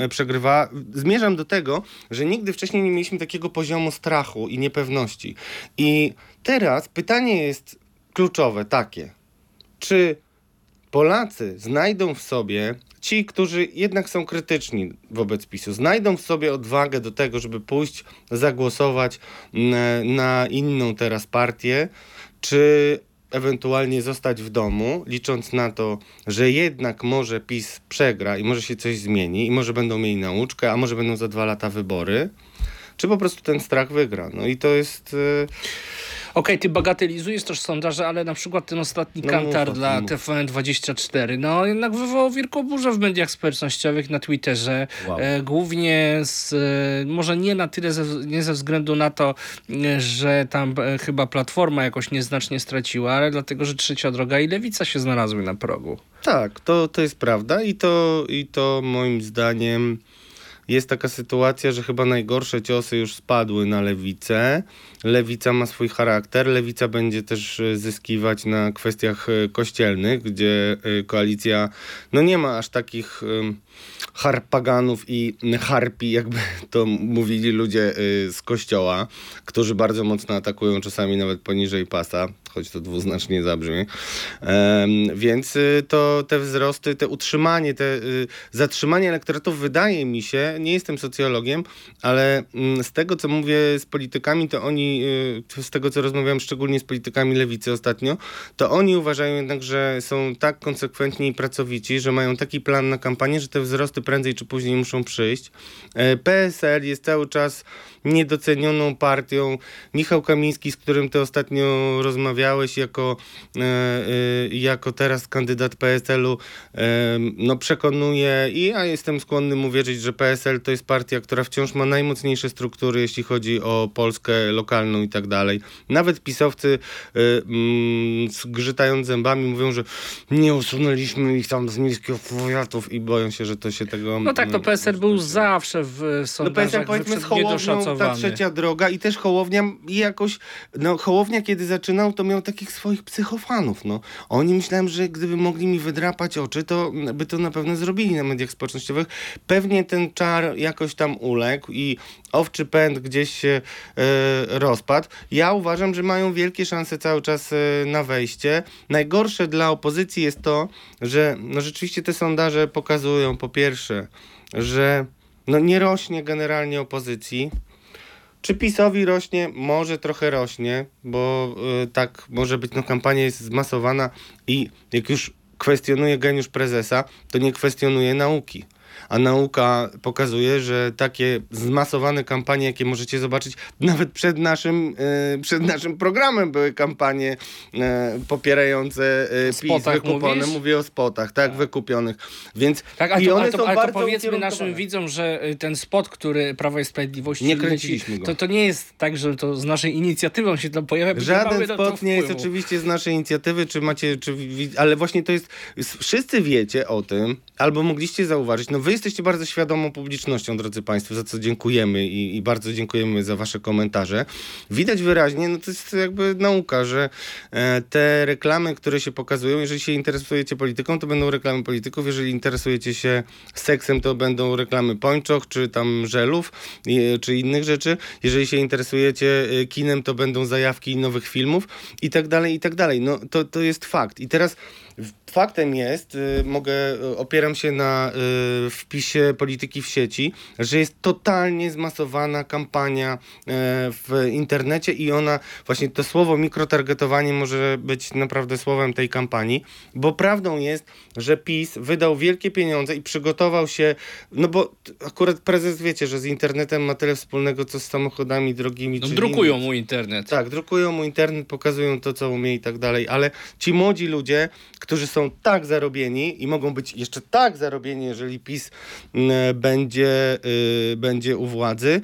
przegrywa. Zmierzam do tego, że nigdy wcześniej nie mieliśmy takiego poziomu poziomu strachu i niepewności. I teraz pytanie jest kluczowe takie. Czy Polacy znajdą w sobie, ci, którzy jednak są krytyczni wobec PiSu, znajdą w sobie odwagę do tego, żeby pójść zagłosować na inną teraz partię, czy ewentualnie zostać w domu, licząc na to, że jednak może PiS przegra i może się coś zmieni i może będą mieli nauczkę, a może będą za dwa lata wybory czy po prostu ten strach wygra. No i to jest... Yy... Okej, okay, ty bagatelizujesz też sondaże, ale na przykład ten ostatni no, kantar mów, dla TVN24, no jednak wywołał wielką burzę w mediach społecznościowych, na Twitterze. Wow. E, głównie z, e, może nie na tyle, ze, nie ze względu na to, e, że tam e, chyba Platforma jakoś nieznacznie straciła, ale dlatego, że Trzecia Droga i Lewica się znalazły na progu. Tak, to, to jest prawda i to, i to moim zdaniem jest taka sytuacja, że chyba najgorsze ciosy już spadły na lewicę. Lewica ma swój charakter. Lewica będzie też e, zyskiwać na kwestiach e, kościelnych, gdzie e, koalicja no nie ma aż takich harpaganów i harpi, jakby to mówili ludzie z kościoła, którzy bardzo mocno atakują czasami nawet poniżej pasa choć to dwuznacznie zabrzmi. Więc y, to te wzrosty, te utrzymanie, te y, zatrzymanie elektoratów wydaje mi się, nie jestem socjologiem, ale mm, z tego co mówię z politykami, to oni, y, z tego co rozmawiam szczególnie z politykami lewicy ostatnio, to oni uważają jednak, że są tak konsekwentni i pracowici, że mają taki plan na kampanię, że te wzrosty prędzej czy później muszą przyjść. E, PSL jest cały czas niedocenioną partią. Michał Kamiński, z którym ty ostatnio rozmawiałeś jako, e, e, jako teraz kandydat PSL-u, e, no przekonuje i ja jestem skłonny mu wierzyć, że PSL to jest partia, która wciąż ma najmocniejsze struktury, jeśli chodzi o Polskę lokalną i tak dalej. Nawet pisowcy mm, zgrzytając zębami mówią, że nie usunęliśmy ich tam z miejskich powiatów i boją się, że to się tego... No tak, to PSL był zawsze w sondażach no PSL, powiedzmy, z ta trzecia droga i też Hołownia jakoś, no Hołownia kiedy zaczynał, to miał takich swoich psychofanów, no. Oni myślałem, że gdyby mogli mi wydrapać oczy, to by to na pewno zrobili na mediach społecznościowych. Pewnie ten czar jakoś tam uległ i owczy pęd gdzieś się e, rozpadł. Ja uważam, że mają wielkie szanse cały czas e, na wejście. Najgorsze dla opozycji jest to, że no rzeczywiście te sondaże pokazują po pierwsze, że no nie rośnie generalnie opozycji, Czy PiSowi rośnie? Może trochę rośnie, bo y, tak może być, no kampania jest zmasowana i jak już kwestionuje geniusz prezesa, to nie kwestionuje nauki a nauka pokazuje, że takie zmasowane kampanie, jakie możecie zobaczyć nawet przed naszym, e, przed naszym programem były kampanie e, popierające e, PiS wykupione. mówisz? Mówię o spotach, tak, wykupionych. Więc Tak, a i to, one a to, są a to powiedzmy naszym widzom, że y, ten spot, który Prawo i Sprawiedliwość Nie kręciliśmy go. To, to nie jest tak, że to z naszej inicjatywą się tam pojawia. nie Żaden to spot nie jest oczywiście z naszej inicjatywy, czy macie, czy, ale właśnie to jest, wszyscy wiecie o tym, albo mogliście zauważyć, no wy jesteście bardzo świadomą publicznością, drodzy Państwo, za co dziękujemy i, i bardzo dziękujemy za wasze komentarze. Widać wyraźnie, no to jest jakby nauka, że e, te reklamy, które się pokazują, jeżeli się interesujecie polityką, to będą reklamy polityków, jeżeli interesujecie się seksem, to będą reklamy pończoch, czy tam żelów, i- czy innych rzeczy. Jeżeli się interesujecie e, kinem, to będą zajawki nowych filmów i tak dalej, i tak dalej. No to, to jest fakt. I teraz faktem jest, y, mogę, y, opieram się na y, wpisie polityki w sieci, że jest totalnie zmasowana kampania w internecie i ona, właśnie to słowo mikrotargetowanie może być naprawdę słowem tej kampanii, bo prawdą jest, że PiS wydał wielkie pieniądze i przygotował się, no bo akurat prezes wiecie, że z internetem ma tyle wspólnego, co z samochodami drogimi. No, drukują mu internet. Tak, drukują mu internet, pokazują to, co umie i tak dalej, ale ci młodzi ludzie, którzy są tak zarobieni i mogą być jeszcze tak zarobieni, jeżeli PiS mm, będzie, y, będzie u władzy,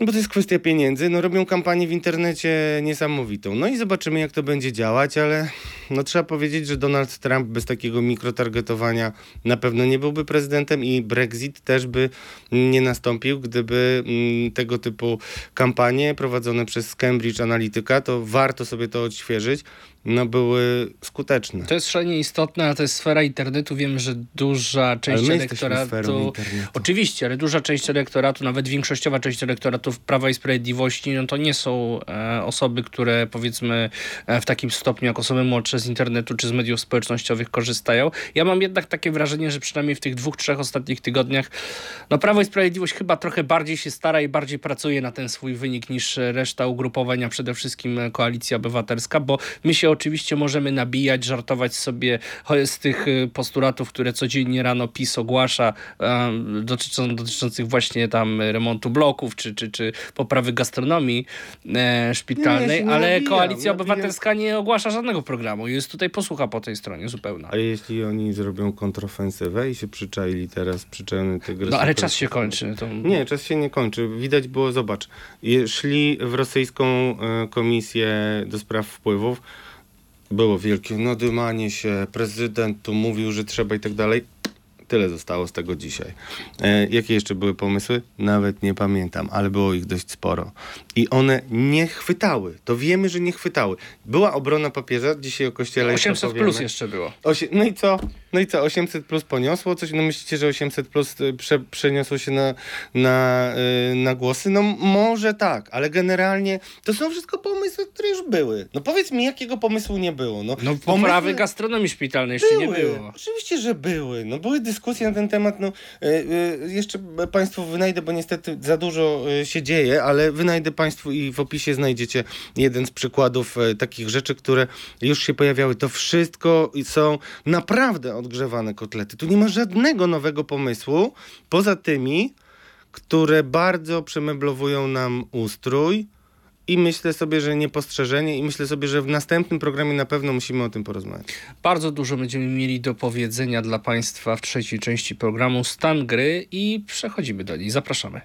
no bo to jest kwestia pieniędzy, no robią kampanię w internecie niesamowitą. No i zobaczymy, jak to będzie działać, ale no trzeba powiedzieć, że Donald Trump bez takiego mikrotargetowania na pewno nie byłby prezydentem i Brexit też by nie nastąpił, gdyby mm, tego typu kampanie prowadzone przez Cambridge Analytica, to warto sobie to odświeżyć, no były skuteczne. To jest szalenie istotne, a to jest sfera internetu. Wiem, że duża część elektoratu. internetu. Oczywiście, ale duża część elektoratu, nawet większościowa część elektoratu Prawa i Sprawiedliwości, no to nie są e, osoby, które powiedzmy e, w takim stopniu jak osoby młodsze z internetu czy z mediów społecznościowych korzystają. Ja mam jednak takie wrażenie, że przynajmniej w tych dwóch, trzech ostatnich tygodniach, no Prawo i Sprawiedliwość chyba trochę bardziej się stara i bardziej pracuje na ten swój wynik niż reszta ugrupowania, przede wszystkim Koalicja Obywatelska, bo my się oczywiście możemy nabijać, żartować sobie z tych y, postulatów, które codziennie rano PiS ogłasza, dotyczą, dotyczących właśnie tam remontu bloków, czy, czy, czy poprawy gastronomii e, szpitalnej, Nie, ale nabijam, Koalicja nabijam. Obywatelska nie ogłasza żadnego programu. Jest tutaj posłucha po tej stronie zupełna. A jeśli oni zrobią kontrofensywę i się przyczaili teraz, przyczajony tygrys... No ale czas się kończy. To... Nie, czas się nie kończy. Widać było, zobacz, szli w rosyjską e, komisję do spraw wpływów, było wielkie nadymanie się, prezydent tu mówił, że trzeba i tak dalej. Tyle zostało z tego dzisiaj. E, jakie jeszcze były pomysły? Nawet nie pamiętam, ale było ich dość sporo. I one nie chwytały. To wiemy, że nie chwytały. Była obrona papieża, dzisiaj o kościele jeszcze 800 powiemy. plus jeszcze było. Osie- no i co? No i co? 800 plus poniosło coś? No myślicie, że 800 plus y, prze, przeniosło się na, na, y, na głosy? No może tak, ale generalnie to są wszystko pomysły, które już były. No powiedz mi, jakiego pomysłu nie było? No, No pomysły- poprawy gastronomii szpitalnej jeszcze nie było. Oczywiście, że były. No były dyskusje na ten temat. No, y, y, jeszcze Państwu wynajdę, bo niestety za dużo y, się dzieje, ale wynajdę Państwu i w opisie znajdziecie jeden z przykładów takich rzeczy, które już się pojawiały. To wszystko są naprawdę odgrzewane kotlety. Tu nie ma żadnego nowego pomysłu, poza tymi, które bardzo przemeblowują nam ustrój. I myślę sobie, że niepostrzeżenie, i myślę sobie, że w następnym programie na pewno musimy o tym porozmawiać. Bardzo dużo będziemy mieli do powiedzenia dla Państwa w trzeciej części programu Stan Gry i przechodzimy do niej. Zapraszamy.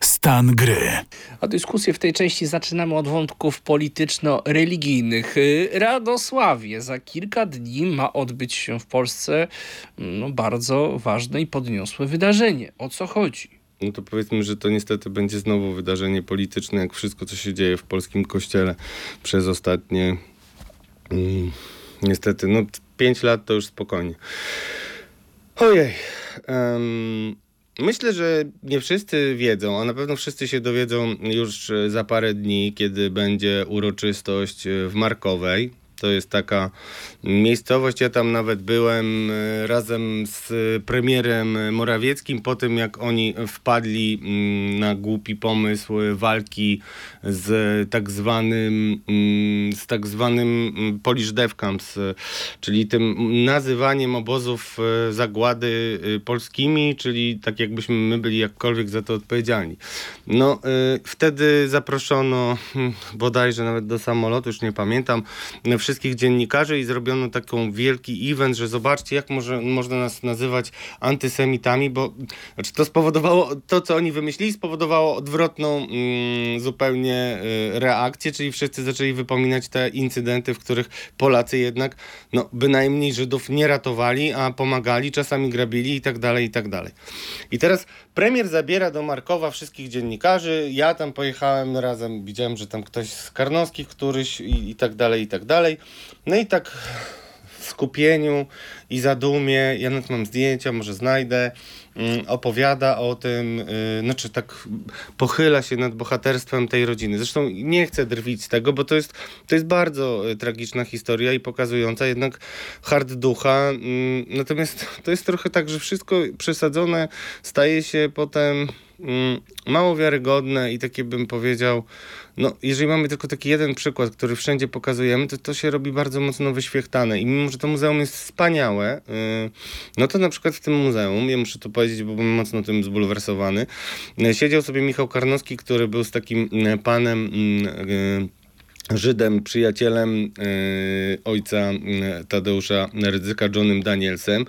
Stan gry. A dyskusję w tej części zaczynamy od wątków polityczno-religijnych. Radosławie za kilka dni ma odbyć się w Polsce no, bardzo ważne i podniosłe wydarzenie. O co chodzi? No to powiedzmy, że to niestety będzie znowu wydarzenie polityczne, jak wszystko, co się dzieje w polskim kościele przez ostatnie mm, niestety, no t- pięć lat to już spokojnie. Ojej. em, myślę, że nie wszyscy wiedzą, a na pewno wszyscy się dowiedzą już za parę dni, kiedy będzie uroczystość e, w Markowej. To jest taka miejscowość, ja tam nawet byłem e, razem z premierem Morawieckim po tym, jak oni wpadli mm, na głupi pomysł walki z tak zwanym, mm, z tak zwanym mm, Polish czyli tym nazywaniem obozów e, zagłady e, polskimi, czyli tak jakbyśmy my byli jakkolwiek za to odpowiedzialni. No, wtedy zaproszono hmm, bodajże nawet do samolotu, już nie pamiętam, wszystkich dziennikarzy i zrobiono taką wielki event, że zobaczcie, jak może, można nas nazywać antysemitami, bo znaczy to spowodowało, to co oni wymyślili, spowodowało odwrotną mm, zupełnie e, reakcję, czyli wszyscy zaczęli wypominać te incydenty, w których Polacy jednak no, bynajmniej Żydów nie ratowali, a pomagali, czasami grabili i tak dalej, i tak dalej. I teraz premier zabiera do Markowa wszystkich dziennikarzy, ja tam pojechałem razem, widziałem, że tam ktoś z Karnowskich któryś i, i tak dalej, i tak dalej. No i tak w skupieniu i zadumie, ja nawet mam zdjęcia, może znajdę, opowiada o tym, yy, znaczy tak pochyla się nad bohaterstwem tej rodziny. Zresztą nie chcę drwić z tego, bo to jest, to jest bardzo y, tragiczna historia i pokazująca jednak hard ducha. Mm, natomiast to jest trochę tak, że wszystko przesadzone staje się potem mm, mało wiarygodne i takie bym powiedział, no jeżeli mamy tylko taki jeden przykład, który wszędzie pokazujemy, to to się robi bardzo mocno wyświechtane i mimo, że to muzeum jest wspaniałe, yy, no to na przykład w tym muzeum, ja muszę to powiedzieć, bo byłem mocno tym zbulwersowany, yy, siedział sobie Michał Karnowski, który był z takim yy, panem Żydem, przyjacielem yy, ojca yy, Tadeusza Rydzyka, Johnem Danielsem.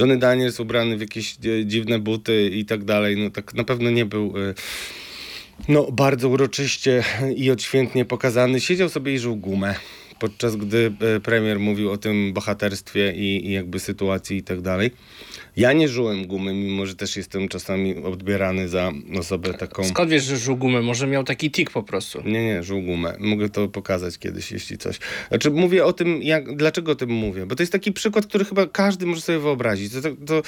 Johnny Daniels ubrany w jakieś yy, dziwne buty i tak dalej, no tak na pewno nie był no, bardzo uroczyście i odświętnie pokazany. Siedział sobie i żył gumę. Podczas gdy e, premier mówił o tym bohaterstwie i, i jakby sytuacji i tak dalej. Ja nie żyłem gumy, mimo że też jestem czasami odbierany za osobę taką. Skąd wiesz, że żył gumę? Może miał taki tik po prostu. Nie, nie, żył gumę. Mogę to pokazać kiedyś, jeśli coś. Znaczy, mówię o tym, jak, dlaczego o tym mówię. Bo to jest taki przykład, który chyba każdy może sobie wyobrazić. To, to, to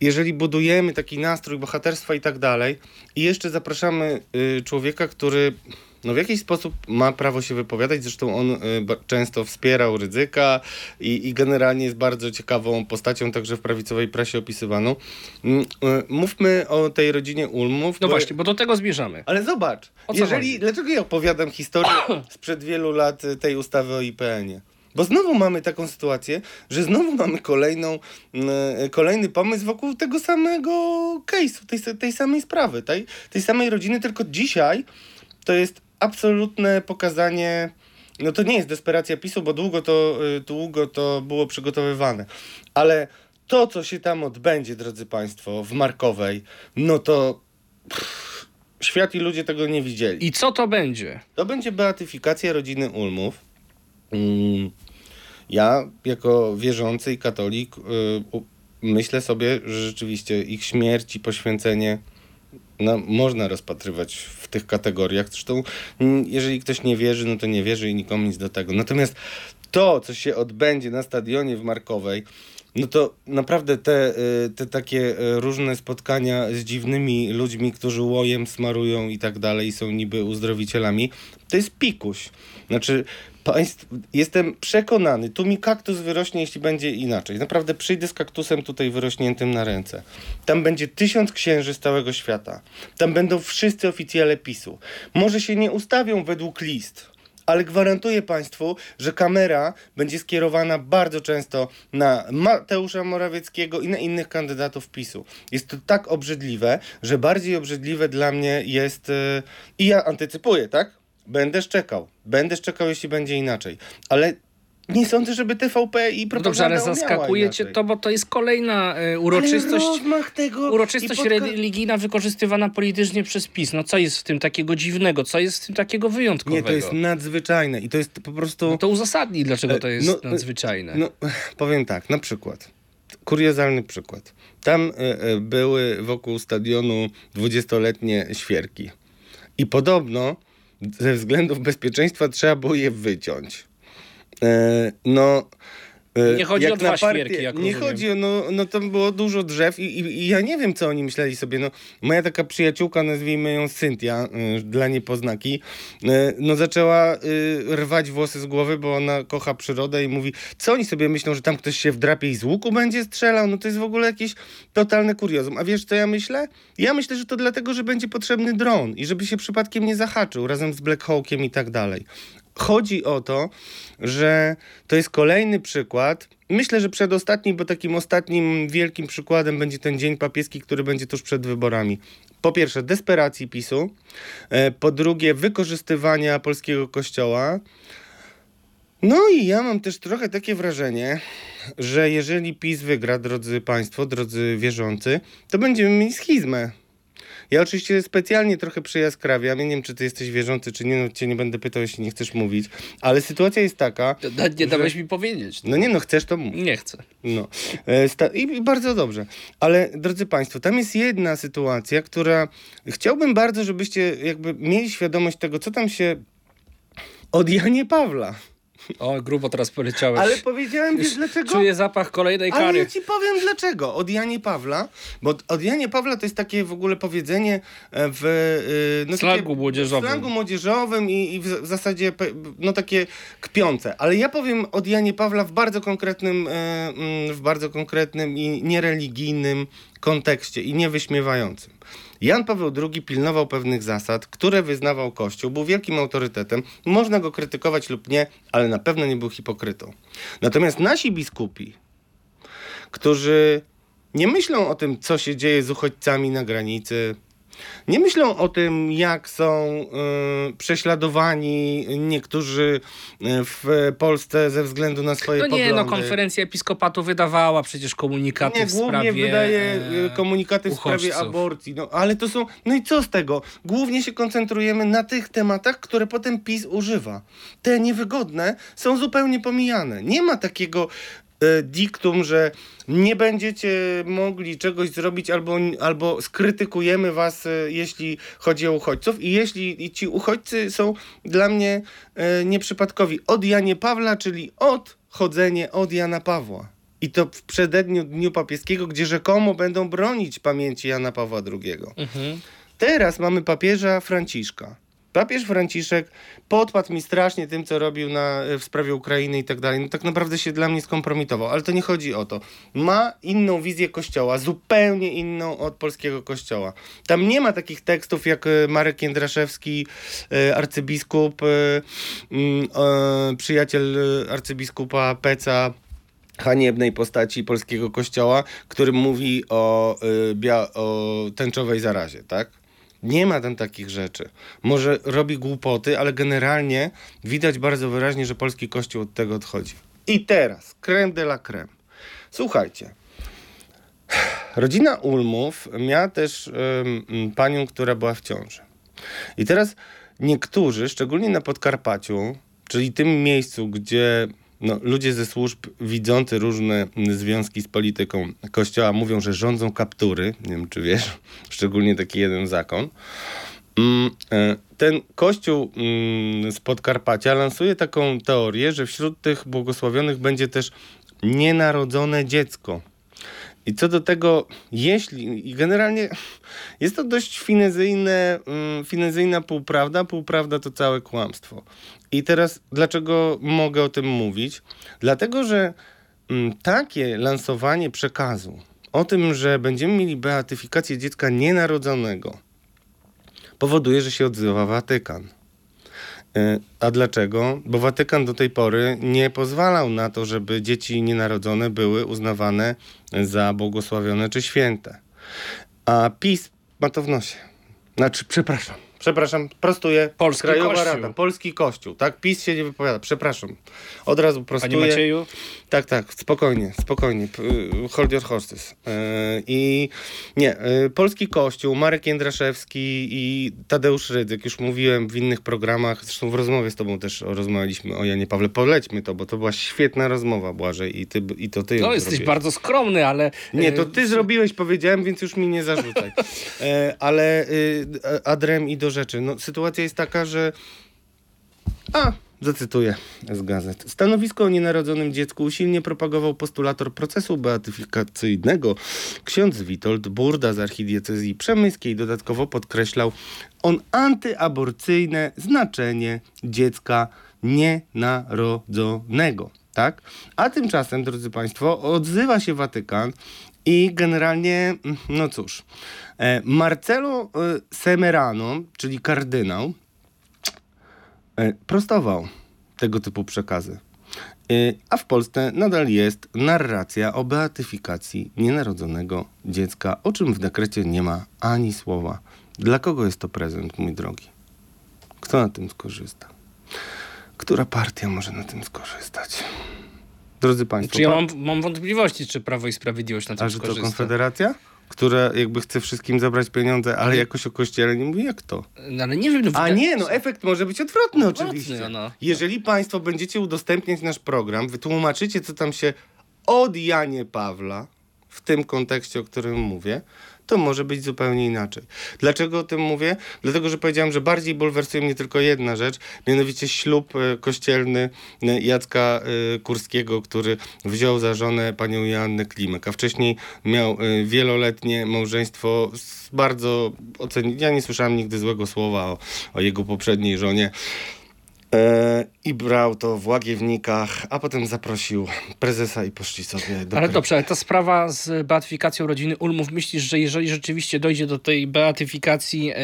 jeżeli budujemy taki nastrój bohaterstwa i tak dalej, i jeszcze zapraszamy y, człowieka, który no w jakiś sposób ma prawo się wypowiadać, zresztą on y, często wspierał Rydzyka i, i generalnie jest bardzo ciekawą postacią, także w prawicowej prasie opisywaną. Mm, y, Mówmy o tej rodzinie Ulmów. No bo- właśnie, bo do tego zmierzamy. ale zobacz, jeżeli, chodzi? dlaczego ja opowiadam historię sprzed wielu lat y, tej ustawy o IPN-ie? Bo znowu mamy taką sytuację, że znowu mamy kolejną, y, kolejny pomysł wokół tego samego case'u, tej, tej samej sprawy, tej, tej samej rodziny, tylko dzisiaj to jest absolutne pokazanie. No to nie jest desperacja PiSu, bo długo to, y, długo to było przygotowywane. Ale to, co się tam odbędzie, drodzy Państwo, w Markowej, no to pff, świat i ludzie tego nie widzieli. I co to będzie? To będzie beatyfikacja rodziny Ulmów. Mm, Ja, jako wierzący i katolik, y, myślę sobie, że rzeczywiście ich śmierć i poświęcenie no, można rozpatrywać w tych kategoriach. Zresztą, mm, jeżeli ktoś nie wierzy, no to nie wierzy i nikomu nic do tego. Natomiast to, co się odbędzie na stadionie w Markowej, no to naprawdę te, y, te takie y, różne spotkania z dziwnymi ludźmi, którzy łojem smarują i tak dalej, są niby uzdrowicielami, to jest pikuś. Znaczy, państw, jestem przekonany, tu mi kaktus wyrośnie, jeśli będzie inaczej. Naprawdę przyjdę z kaktusem tutaj wyrośniętym na ręce. Tam będzie tysiąc księży z całego świata. Tam będą wszyscy oficjele PiSu. Może się nie ustawią według list, ale gwarantuję Państwu, że kamera będzie skierowana bardzo często na Mateusza Morawieckiego i na innych kandydatów PiSu. Jest to tak obrzydliwe, że bardziej obrzydliwe dla mnie jest. Yy, I ja antycypuję, tak? Będę szczekał. Będę szczekał, jeśli będzie inaczej. Ale nie sądzę, żeby TVP i No propaganda dobrze, ale zaskakuje cię to, bo to jest kolejna e, uroczystość. Uroczystość podka- religijna wykorzystywana politycznie przez PiS. No co jest w tym takiego dziwnego? Co jest w tym takiego wyjątkowego? Nie, to jest nadzwyczajne i to jest po prostu... No to uzasadnij, dlaczego E, to jest no, e, nadzwyczajne. No, powiem tak, na przykład. Kuriozalny przykład. Tam e, e, były wokół stadionu 20-letnie świerki. I podobno ze względów bezpieczeństwa trzeba było je wyciąć. E, no, Nie chodzi jak o dwa partię- świerki, jak Nie rozumiem. chodzi no, no tam było dużo drzew i, i, i ja nie wiem, co oni myśleli sobie. No, moja taka przyjaciółka, nazwijmy ją Cynthia, y, dla niepoznaki, y, no zaczęła y, rwać włosy z głowy, bo ona kocha przyrodę i mówi, co oni sobie myślą, że tam ktoś się wdrapie i z łuku będzie strzelał? No to jest w ogóle jakieś totalne kuriozum. A wiesz, co ja myślę? Ja myślę, że to dlatego, że będzie potrzebny dron i żeby się przypadkiem nie zahaczył razem z Black Hawkiem i tak dalej. Chodzi o to, że to jest kolejny przykład. Myślę, że przedostatni, bo takim ostatnim wielkim przykładem będzie ten dzień papieski, który będzie tuż przed wyborami. Po pierwsze, desperacji PiSu. e, Po drugie, wykorzystywania polskiego kościoła. No i ja mam też trochę takie wrażenie, że jeżeli PiS wygra, drodzy Państwo, drodzy wierzący, to będziemy mieli schizmę. Ja oczywiście specjalnie trochę przyjaskrawiam. Ja nie wiem, czy ty jesteś wierzący, czy nie, no cię nie będę pytał, jeśli nie chcesz mówić. Ale sytuacja jest taka... Da- Nie dałeś mi powiedzieć. No nie no, chcesz to mów. Nie chcę. No. E, I bardzo dobrze. Ale drodzy Państwo, tam jest jedna sytuacja, która chciałbym bardzo, żebyście jakby mieli świadomość tego, co tam się od Janie Pawla. O, grubo teraz poleciałeś. Ale powiedziałem, wiesz dlaczego? Czuję zapach kolejnej Ale kary. ja ci powiem dlaczego. Od Janie Pawla, bo od Janie Pawla to jest takie w ogóle powiedzenie e, w... e, No Slangu takie, młodzieżowym. W slangu młodzieżowym i, i w, zasadzie no takie kpiące. Ale ja powiem od Janie Pawla w bardzo konkretnym, e, mm, w bardzo konkretnym i niereligijnym kontekście i niewyśmiewającym. Jan Paweł II pilnował pewnych zasad, które wyznawał Kościół, był wielkim autorytetem. Można go krytykować lub nie, ale na pewno nie był hipokrytą. Natomiast nasi biskupi, którzy nie myślą o tym, co się dzieje z uchodźcami na granicy, nie myślą o tym, jak są y, prześladowani niektórzy y, w Polsce ze względu na swoje No nie, poglądy. no konferencja episkopatu wydawała przecież komunikaty Nie, w głównie sprawie wydaje e, y, komunikaty w sprawie uchodźców. aborcji. No, ale to są. No i co z tego? Głównie się koncentrujemy na tych tematach, które potem PiS używa. Te niewygodne są zupełnie pomijane. Nie ma takiego e, diktum, że nie będziecie mogli czegoś zrobić albo, albo skrytykujemy was, e, jeśli chodzi o uchodźców. I jeśli i ci uchodźcy są dla mnie e, nieprzypadkowi. Od Janie Pawla, czyli odchodzenie od Jana Pawła. I to w przededniu Dniu Papieskiego, gdzie rzekomo będą bronić pamięci Jana Pawła II. Mhm. Teraz mamy papieża Franciszka. Papież Franciszek podpadł mi strasznie tym, co robił na, w sprawie Ukrainy i tak dalej. No tak naprawdę się dla mnie skompromitował, ale to nie chodzi o to. Ma inną wizję kościoła, zupełnie inną od polskiego kościoła. Tam nie ma takich tekstów jak e, Marek Jędraszewski, e, arcybiskup, e, mm, e, przyjaciel e, arcybiskupa Peca, haniebnej postaci polskiego kościoła, który mówi o, o tęczowej zarazie, tak? Nie ma tam takich rzeczy. Może robi głupoty, ale generalnie widać bardzo wyraźnie, że polski kościół od tego odchodzi. I teraz, creme de la creme. Słuchajcie. Rodzina Ulmów miała też ym, panią, która była w ciąży. I teraz niektórzy, szczególnie na Podkarpaciu, czyli tym miejscu, gdzie no, ludzie ze służb widzący różne związki z polityką kościoła mówią, że rządzą kaptury, nie wiem czy wiesz, szczególnie taki jeden zakon. Mm, e, Ten kościół mm, z Podkarpacia lansuje taką teorię, że wśród tych błogosławionych będzie też nienarodzone dziecko. I co do tego, jeśli, i generalnie jest to dość finezyjne, mm, finezyjna półprawda, półprawda to całe kłamstwo. I teraz dlaczego mogę o tym mówić? Dlatego, że mm, takie lansowanie przekazu o tym, że będziemy mieli beatyfikację dziecka nienarodzonego, powoduje, że się odzywa Watykan. E, A dlaczego? Bo Watykan do tej pory nie pozwalał na to, żeby dzieci nienarodzone były uznawane za błogosławione czy święte. A PiS ma to w nosie. Znaczy, przepraszam. Przepraszam, prostuję. Polski Krajowa Kościół. Rada, Polski Kościół, tak? PiS się nie wypowiada. Przepraszam. Od razu prostuję. Panie Macieju, Tak, tak, spokojnie, spokojnie. Y, Hold your horses. Yy, I nie, yy, polski kościół, Marek Jędraszewski i Tadeusz Rydzyk, już mówiłem w innych programach, zresztą w rozmowie z tobą też rozmawialiśmy o Janie Pawle. Polećmy to, bo to była świetna rozmowa, Błażej, i, ty, i to ty no jesteś zrobiłeś. bardzo skromny, ale... Nie, to e, ty zrobiłeś, powiedziałem, więc już mi nie zarzucaj. E, ale y, adrem i do rzeczy. No, sytuacja jest taka, że. A, Zacytuję z gazet. Stanowisko o nienarodzonym dziecku usilnie propagował postulator procesu beatyfikacyjnego ksiądz Witold Burda z archidiecezji przemyskiej. Dodatkowo podkreślał on antyaborcyjne znaczenie dziecka nienarodzonego. Tak? A tymczasem, drodzy Państwo, odzywa się Watykan i generalnie, no cóż, Marcelo e, Semerano, czyli kardynał, e, prostował tego typu przekazy. E, A w Polsce nadal jest narracja o beatyfikacji nienarodzonego dziecka, o czym w dekrecie nie ma ani słowa. Dla kogo jest to prezent, mój drogi? Kto na tym skorzysta? Która partia może na tym skorzystać? Drodzy Państwo, Czy ja mam, mam wątpliwości, czy Prawo i Sprawiedliwość na tym a że to skorzysta. Konfederacja? Która jakby chce wszystkim zabrać pieniądze, ale jakoś o kościele nie mówi, jak to? No, ale nie wiem. No, A nie, no efekt może być odwrotny Odwrotny, oczywiście. no. Jeżeli państwo będziecie udostępniać nasz program, wytłumaczycie, co tam się od Janie Pawla, w tym kontekście, o którym mówię, to może być zupełnie inaczej. Dlaczego o tym mówię? Dlatego, że powiedziałem, że bardziej bulwersuje mnie tylko jedna rzecz, mianowicie ślub e, kościelny e, Jacka e, Kurskiego, który wziął za żonę panią Joannę Klimek, a wcześniej miał wieloletnie małżeństwo z bardzo oceni... Ja nie słyszałem nigdy złego słowa o, o jego poprzedniej żonie. E, I brał to w Łagiewnikach, a potem zaprosił prezesa i poszli sobie do Ale dobrze, ale ta sprawa z beatyfikacją rodziny Ulmów, myślisz, że jeżeli rzeczywiście dojdzie do tej beatyfikacji e,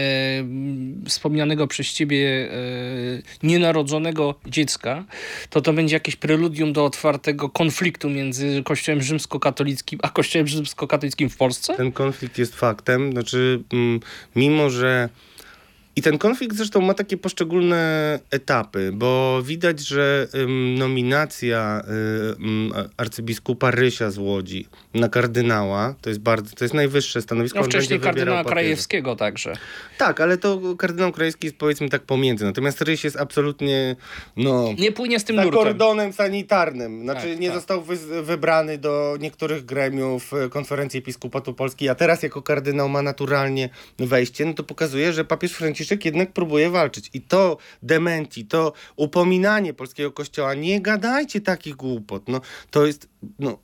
wspomnianego przez ciebie e, nienarodzonego dziecka, to to będzie jakieś preludium do otwartego konfliktu między Kościołem rzymskokatolickim a Kościołem rzymskokatolickim w Polsce? Ten konflikt jest faktem, znaczy mm, mimo, że i ten konflikt zresztą ma takie poszczególne etapy, bo widać, że nominacja y, arcybiskupa Rysia z Łodzi na kardynała, to jest bardzo, to jest najwyższe stanowisko. No wcześniej kardynała. Krajewskiego także. Tak, ale to kardynał Krajewski jest powiedzmy tak pomiędzy, natomiast Ryś jest absolutnie, no... Nie płynie z tym nurtem. kordonem sanitarnym. Znaczy Tak, nie tak. został wy- wybrany do niektórych gremiów e, konferencji Episkopatu Polski, a teraz jako kardynał ma naturalnie wejście, no to pokazuje, że papież Franciszek jednak próbuje walczyć. I to dementi, to upominanie polskiego kościoła, nie gadajcie takich głupot. No to jest, no,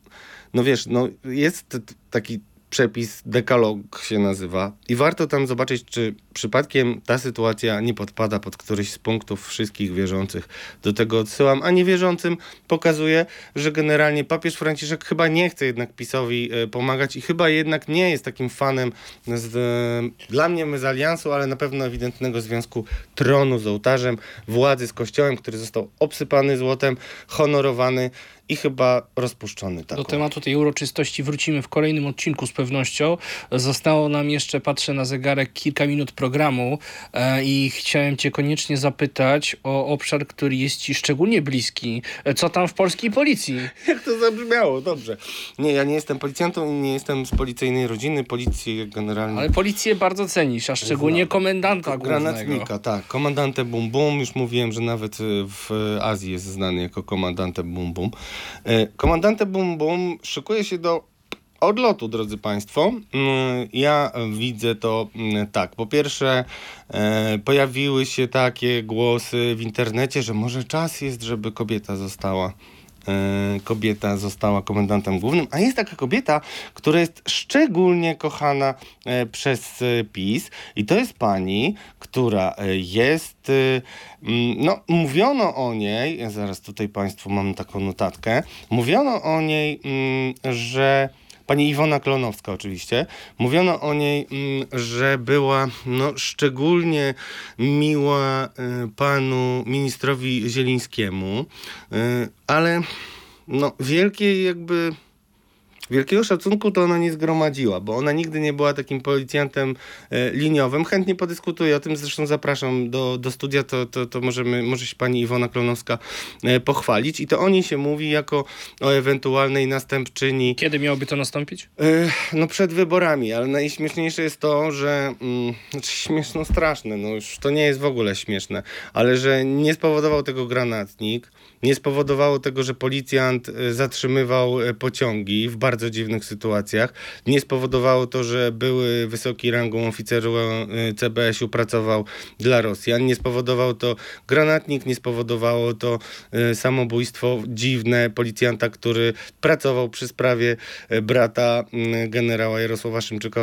no wiesz, no jest taki przepis, dekalog się nazywa i warto tam zobaczyć, czy przypadkiem ta sytuacja nie podpada pod któryś z punktów wszystkich wierzących. Do tego odsyłam, a niewierzącym pokazuje, że generalnie papież Franciszek chyba nie chce jednak PiSowi e, pomagać i chyba jednak nie jest takim fanem z, e, dla mnie mezaliansu, ale na pewno ewidentnego związku tronu z ołtarzem, władzy z kościołem, który został obsypany złotem, honorowany i chyba rozpuszczony. Taką. Do tematu tej uroczystości wrócimy w kolejnym odcinku z pewnością. Zostało nam jeszcze, patrzę na zegarek, kilka minut programu e, i chciałem cię koniecznie zapytać o obszar, który jest ci szczególnie bliski. E, Co tam w polskiej policji? Jak to zabrzmiało, dobrze. Nie, ja nie jestem policjantą i nie jestem z policyjnej rodziny. Policję generalnie... Ale policję bardzo cenisz, a szczególnie komendanta głównego. Granatnika, tak. Komandante Bum Bum. Już mówiłem, że nawet y, w Azji jest znany jako komandante Bum Bum. E, Komandante Bum Bum szykuje się do odlotu, drodzy Państwo. Mm, Ja widzę to mm, tak. Po pierwsze, e, pojawiły się takie głosy w internecie, że może czas jest, żeby kobieta została e, kobieta została komendantem głównym, a jest taka kobieta, która jest szczególnie kochana przez PiS i to jest pani, która e, jest, e, mm, no mówiono o niej, ja zaraz tutaj Państwu mam taką notatkę, mówiono o niej, mm, że Pani Iwona Klonowska oczywiście. Mówiono o niej, mm, że była no, szczególnie miła y, panu ministrowi Zielińskiemu, y, ale no, wielkiej jakby... Wielkiego szacunku to ona nie zgromadziła, bo ona nigdy nie była takim policjantem e, liniowym. Chętnie podyskutuję o tym, zresztą zapraszam do, do studia, to, to, to możemy, może się pani Iwona Klonowska e, pochwalić. I to o niej się mówi jako o ewentualnej następczyni Kiedy miałoby to nastąpić? Ech, No przed wyborami, ale najśmieszniejsze jest to, że mm, znaczy śmieszno straszne, no już to nie jest w ogóle śmieszne, ale że nie spowodował tego granatnik, nie spowodowało tego, że policjant y, zatrzymywał y, pociągi w bardzo dziwnych sytuacjach. Nie spowodowało to, że były wysoki rangą oficer e, CBS-u pracował dla Rosjan. Nie spowodował to granatnik, nie spowodowało to e, samobójstwo dziwne policjanta, który pracował przy sprawie e, brata mm, generała Jarosława Szymczyka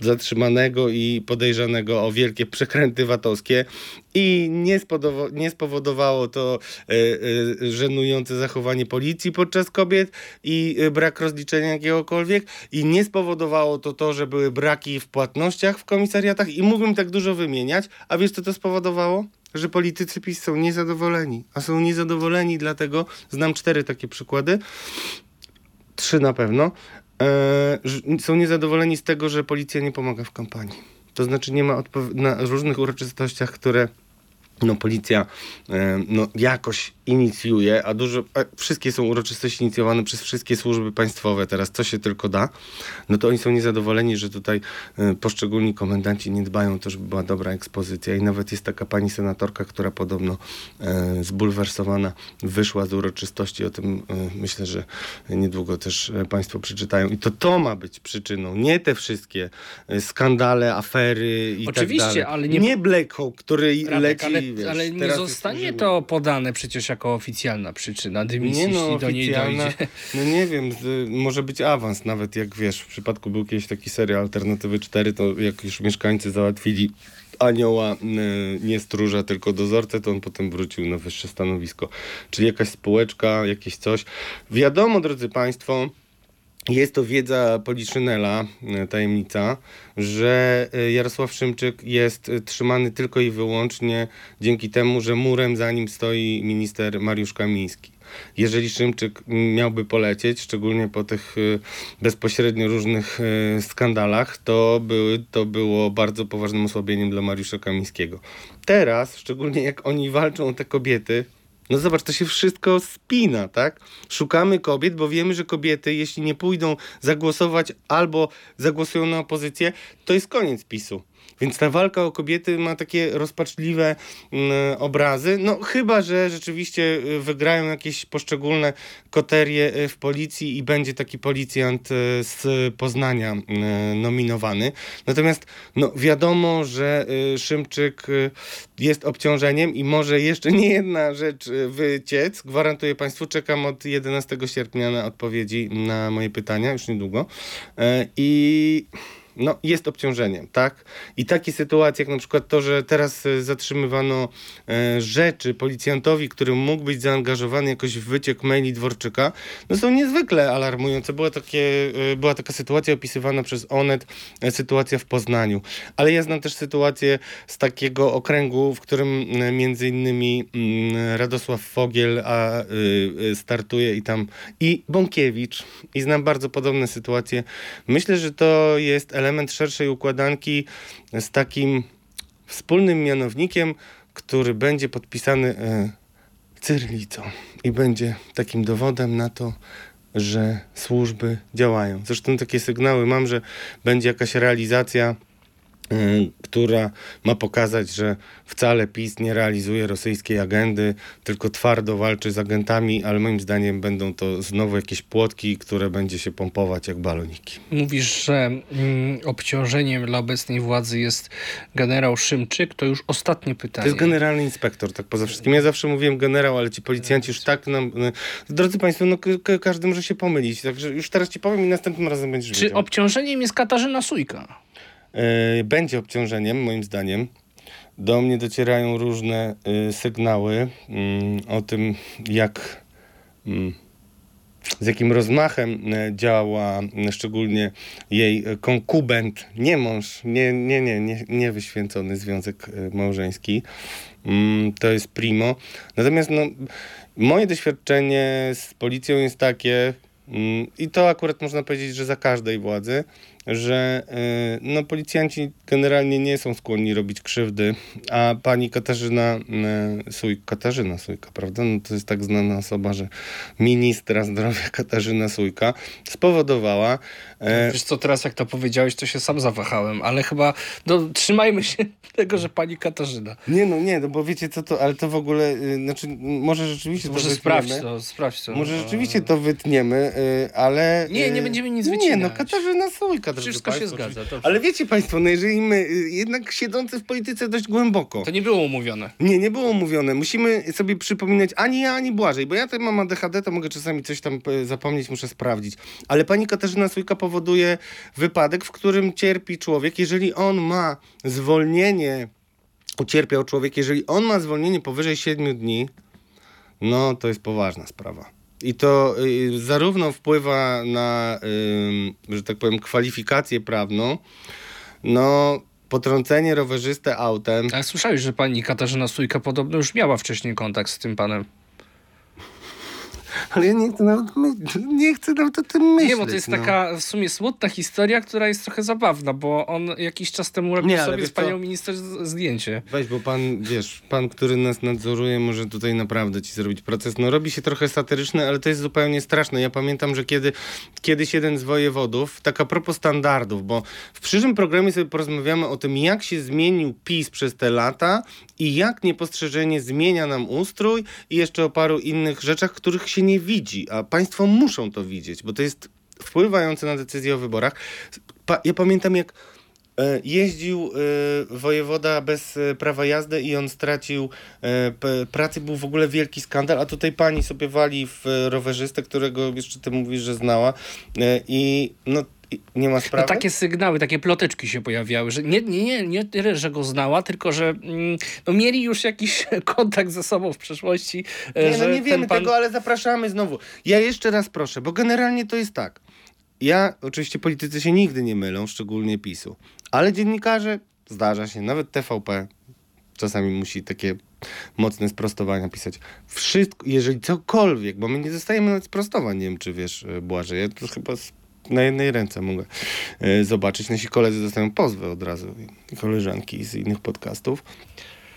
zatrzymanego i podejrzanego o wielkie przekręty VAT-owskie i nie, nie spowodowało to żenujące zachowanie policji podczas kobiet i brak rozliczenia jakiegokolwiek. I nie spowodowało to to, że były braki w płatnościach w komisariatach. I mógłbym tak dużo wymieniać, a wiesz co to spowodowało? Że politycy PiS są niezadowoleni, a są niezadowoleni dlatego, znam cztery takie przykłady, trzy na pewno, są niezadowoleni z tego, że policja nie pomaga w kampanii. To znaczy nie ma na różnych uroczystościach, które no policja e, no, jakoś inicjuje, a dużo, a wszystkie są uroczystości inicjowane przez wszystkie służby państwowe teraz, co się tylko da, no to oni są niezadowoleni, że tutaj y, poszczególni komendanci nie dbają to, żeby była dobra ekspozycja. I nawet jest taka pani senatorka, która podobno y, zbulwersowana wyszła z uroczystości, o tym y, myślę, że niedługo też państwo przeczytają. I to to ma być przyczyną, nie te wszystkie skandale, afery i Oczywiście, tak dalej. ale nie... Nie Black Hawk, który Radek, leci, ale, wiesz, ale nie zostanie to podane przecież jako oficjalna przyczyna dymisji, nie no, jeśli do niej dojdzie. No nie wiem, może być awans, nawet jak wiesz, w przypadku był kiedyś taki serial Alternatywy 4, to jak już mieszkańcy załatwili anioła, y, nie stróża, tylko dozorcę, to on potem wrócił na wyższe stanowisko. Czyli jakaś spółeczka, jakieś coś. Wiadomo, drodzy Państwo, jest to wiedza Poliszynela, e, tajemnica, że e, Jarosław Szymczyk jest e, trzymany tylko i wyłącznie dzięki temu, że murem za nim stoi minister Mariusz Kamiński. Jeżeli Szymczyk miałby polecieć, szczególnie po tych bezpośrednio różnych skandalach, to, były, to było bardzo poważnym osłabieniem dla Mariusza Kamińskiego. Teraz, szczególnie jak oni walczą o te kobiety, no zobacz, to się wszystko spina, tak? Szukamy kobiet, bo wiemy, że kobiety, jeśli nie pójdą zagłosować albo zagłosują na opozycję, to jest koniec PiSu. Więc ta walka o kobiety ma takie rozpaczliwe mm, obrazy. No chyba, że rzeczywiście y, wygrają jakieś poszczególne koterie y, w policji i będzie taki policjant y, z Poznania nominowany. Natomiast no, wiadomo, że Szymczyk jest obciążeniem i może jeszcze nie jedna rzecz wyciec. Gwarantuję Państwu, czekam od 11 sierpnia na odpowiedzi na moje pytania, już niedługo. E, I no, jest obciążeniem, tak? I takie sytuacje, jak na przykład to, że teraz e, zatrzymywano e, rzeczy policjantowi, który mógł być zaangażowany jakoś w wyciek maili Dworczyka, no są niezwykle alarmujące. Była, takie, e, była taka sytuacja opisywana przez Onet, sytuacja w Poznaniu. Ale ja znam też sytuację z takiego okręgu, w którym między innymi mm, Radosław Fogiel a, startuje i tam i Bąkiewicz. I znam bardzo podobne sytuacje. Myślę, że to jest element element szerszej układanki z takim wspólnym mianownikiem, który będzie podpisany e, cyrylicą i będzie takim dowodem na to, że służby działają. Zresztą takie sygnały mam, że będzie jakaś realizacja która ma pokazać, że wcale PiS nie realizuje rosyjskiej agendy, tylko twardo walczy z agentami, ale moim zdaniem będą to znowu jakieś płotki, które będzie się pompować jak baloniki. Mówisz, że mm, obciążeniem dla obecnej władzy jest generał Szymczyk, to już ostatnie pytanie. To jest generalny inspektor, tak poza wszystkim. Ja zawsze mówiłem generał, ale ci policjanci już tak nam... No, drodzy Państwo, no każdy może się pomylić, także już teraz ci powiem i następnym razem będziesz Czy wiedział. obciążeniem jest Katarzyna Sujka? E, będzie obciążeniem, moim zdaniem. Do mnie docierają różne e, sygnały mm, o tym, jak mm, z jakim rozmachem e, działa szczególnie jej konkubent, nie mąż, nie, nie, nie, nie, nie wyświęcony związek małżeński. Mm, to jest primo. Natomiast no, moje doświadczenie z policją jest takie, i to akurat można powiedzieć, że za każdej władzy, że y, no, policjanci generalnie nie są skłonni robić krzywdy, a pani Katarzyna y, Sujka, Katarzyna Sujka, prawda? No, to jest tak znana osoba, że ministra zdrowia Katarzyna Sujka spowodowała, E, Wiesz co, teraz jak to powiedziałeś, to się sam zawahałem, ale chyba no, trzymajmy się tego, że pani Katarzyna. nie no, nie, no bo wiecie co to, ale to w ogóle, y, znaczy może rzeczywiście Może to sprawdź wytniemy. to, sprawdź to. Może rzeczywiście to wytniemy, y, ale... Nie, nie y, będziemy nic Nie, no wycinać. Katarzyna Sójka, drodzy Wszystko się państwo, zgadza, dobrze. Ale wiecie państwo, no jeżeli my, y, jednak siedzący w polityce dość głęboko, To nie było umówione. Nie, nie było mówione. Musimy sobie przypominać ani ja, ani Błażej, bo ja tutaj mam ADHD, to mogę czasami coś tam e, zapomnieć, muszę sprawdzić. Ale pani Katarzyna Sójka powoduje wypadek, w którym cierpi człowiek, jeżeli on ma zwolnienie, ucierpiał człowiek, jeżeli on ma zwolnienie powyżej 7 dni, no to jest poważna sprawa. I to y, zarówno wpływa na, y, że tak powiem, kwalifikację prawną, no potrącenie rowerzystę autem, Ale słyszałeś, że pani Katarzyna Sójka podobno już miała wcześniej kontakt z tym panem. Ale ja nie chcę nawet, my... nie chcę nawet o tym myśleć. Nie, bo to jest no. taka w sumie smutna historia, która jest trochę zabawna, bo on jakiś czas temu robił Nie, sobie z panią co? minister zdjęcie. Weź, bo pan, wiesz, pan, który nas nadzoruje, może tutaj naprawdę ci zrobić proces. No robi się trochę satyryczny, ale to jest zupełnie straszne. Ja pamiętam, że kiedy kiedyś jeden z wojewodów, tak a propos standardów, bo w przyszłym programie sobie porozmawiamy o tym, jak się zmienił PiS przez te lata i jak niepostrzeżenie zmienia nam ustrój i jeszcze o paru innych rzeczach, których się nie widzi, a państwo muszą to widzieć, bo to jest wpływające na decyzje o wyborach. Pa- ja pamiętam, jak E, Jeździł e, wojewoda bez e, prawa jazdy i on stracił pracę. Był w ogóle wielki skandal, a tutaj pani sobie wali w rowerzystę, którego jeszcze ty mówisz, że znała i no nie ma No, sprawy. takie sygnały, takie ploteczki się pojawiały, że nie, nie, nie, nie tyle, że go znała, tylko że mm, no, mieli już jakiś kontakt ze sobą w przeszłości. e, Nie, że no nie wiemy pan... tego, ale zapraszamy znowu. Ja jeszcze raz proszę, bo generalnie to jest tak. Ja, oczywiście politycy się nigdy nie mylą, szczególnie PiSu, ale dziennikarze, zdarza się, nawet TVP czasami musi takie mocne sprostowania pisać. Wszystko, jeżeli cokolwiek, bo my nie dostajemy nawet sprostowań, nie wiem czy wiesz, e, Błażej, ja to chyba z, na jednej ręce mogę e, zobaczyć. Nasi koledzy dostają pozwy od razu, koleżanki z innych podcastów.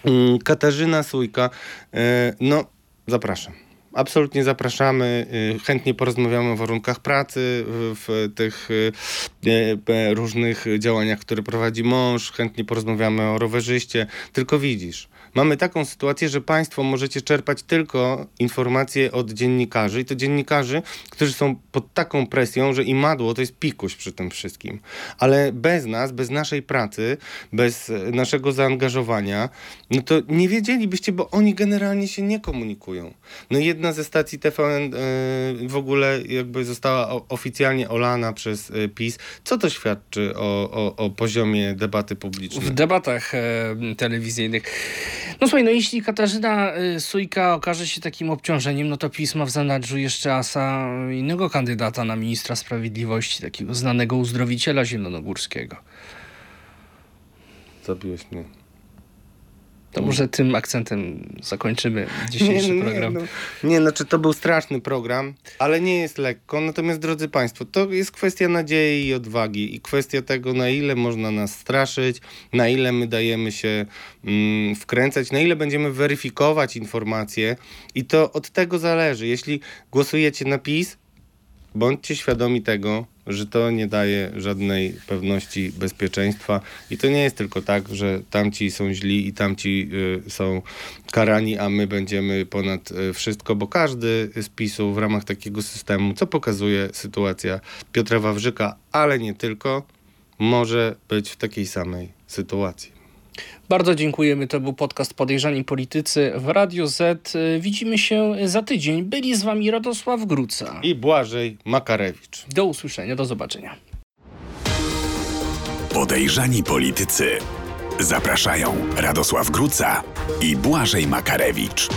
Mm, Katarzyna Sójka, e, no zapraszam. Absolutnie zapraszamy. y, Chętnie porozmawiamy o warunkach pracy w, tych różnych działaniach, które prowadzi mąż. Chętnie porozmawiamy o rowerzyście. Tylko widzisz, mamy taką sytuację, że Państwo możecie czerpać tylko informacje od dziennikarzy i to dziennikarzy, którzy są pod taką presją, że imadło to jest pikuś przy tym wszystkim. Ale bez nas, bez naszej pracy, bez e, naszego zaangażowania, no to nie wiedzielibyście, bo oni generalnie się nie komunikują. No jedna ze stacji TVN e, w ogóle jakby została oficjalnie olana przez e, PiS. Co to świadczy o, o, o poziomie debaty publicznej? w debatach telewizyjnych. No słuchaj, no jeśli Katarzyna e, Sójka okaże się takim obciążeniem, no to PiS ma w zanadrzu jeszcze asa innego kandydata na ministra sprawiedliwości, takiego znanego uzdrowiciela zielonogórskiego. Zabiłeś mnie. To może tym akcentem zakończymy dzisiejszy nie, program. Nie, no, nie, znaczy to był straszny program, ale nie jest lekko. Natomiast drodzy Państwo, to jest kwestia nadziei i odwagi i kwestia tego, na ile można nas straszyć, na ile my dajemy się mm, wkręcać, na ile będziemy weryfikować informacje i to od tego zależy. Jeśli głosujecie na PiS, bądźcie świadomi tego, że to nie daje żadnej pewności bezpieczeństwa i to nie jest tylko tak, że tamci są źli i tamci y, są karani, a my będziemy ponad y, wszystko, bo każdy z PiSu w ramach takiego systemu, co pokazuje sytuacja Piotra Wawrzyka, ale nie tylko, może być w takiej samej sytuacji. Bardzo dziękujemy. To był podcast Podejrzani Politycy w Radio Z. Widzimy się za tydzień. Byli z wami Radosław Gruca. I Błażej Makarewicz. Do usłyszenia, do zobaczenia. Podejrzani politycy. Zapraszają Radosław Gruca i Błażej Makarewicz.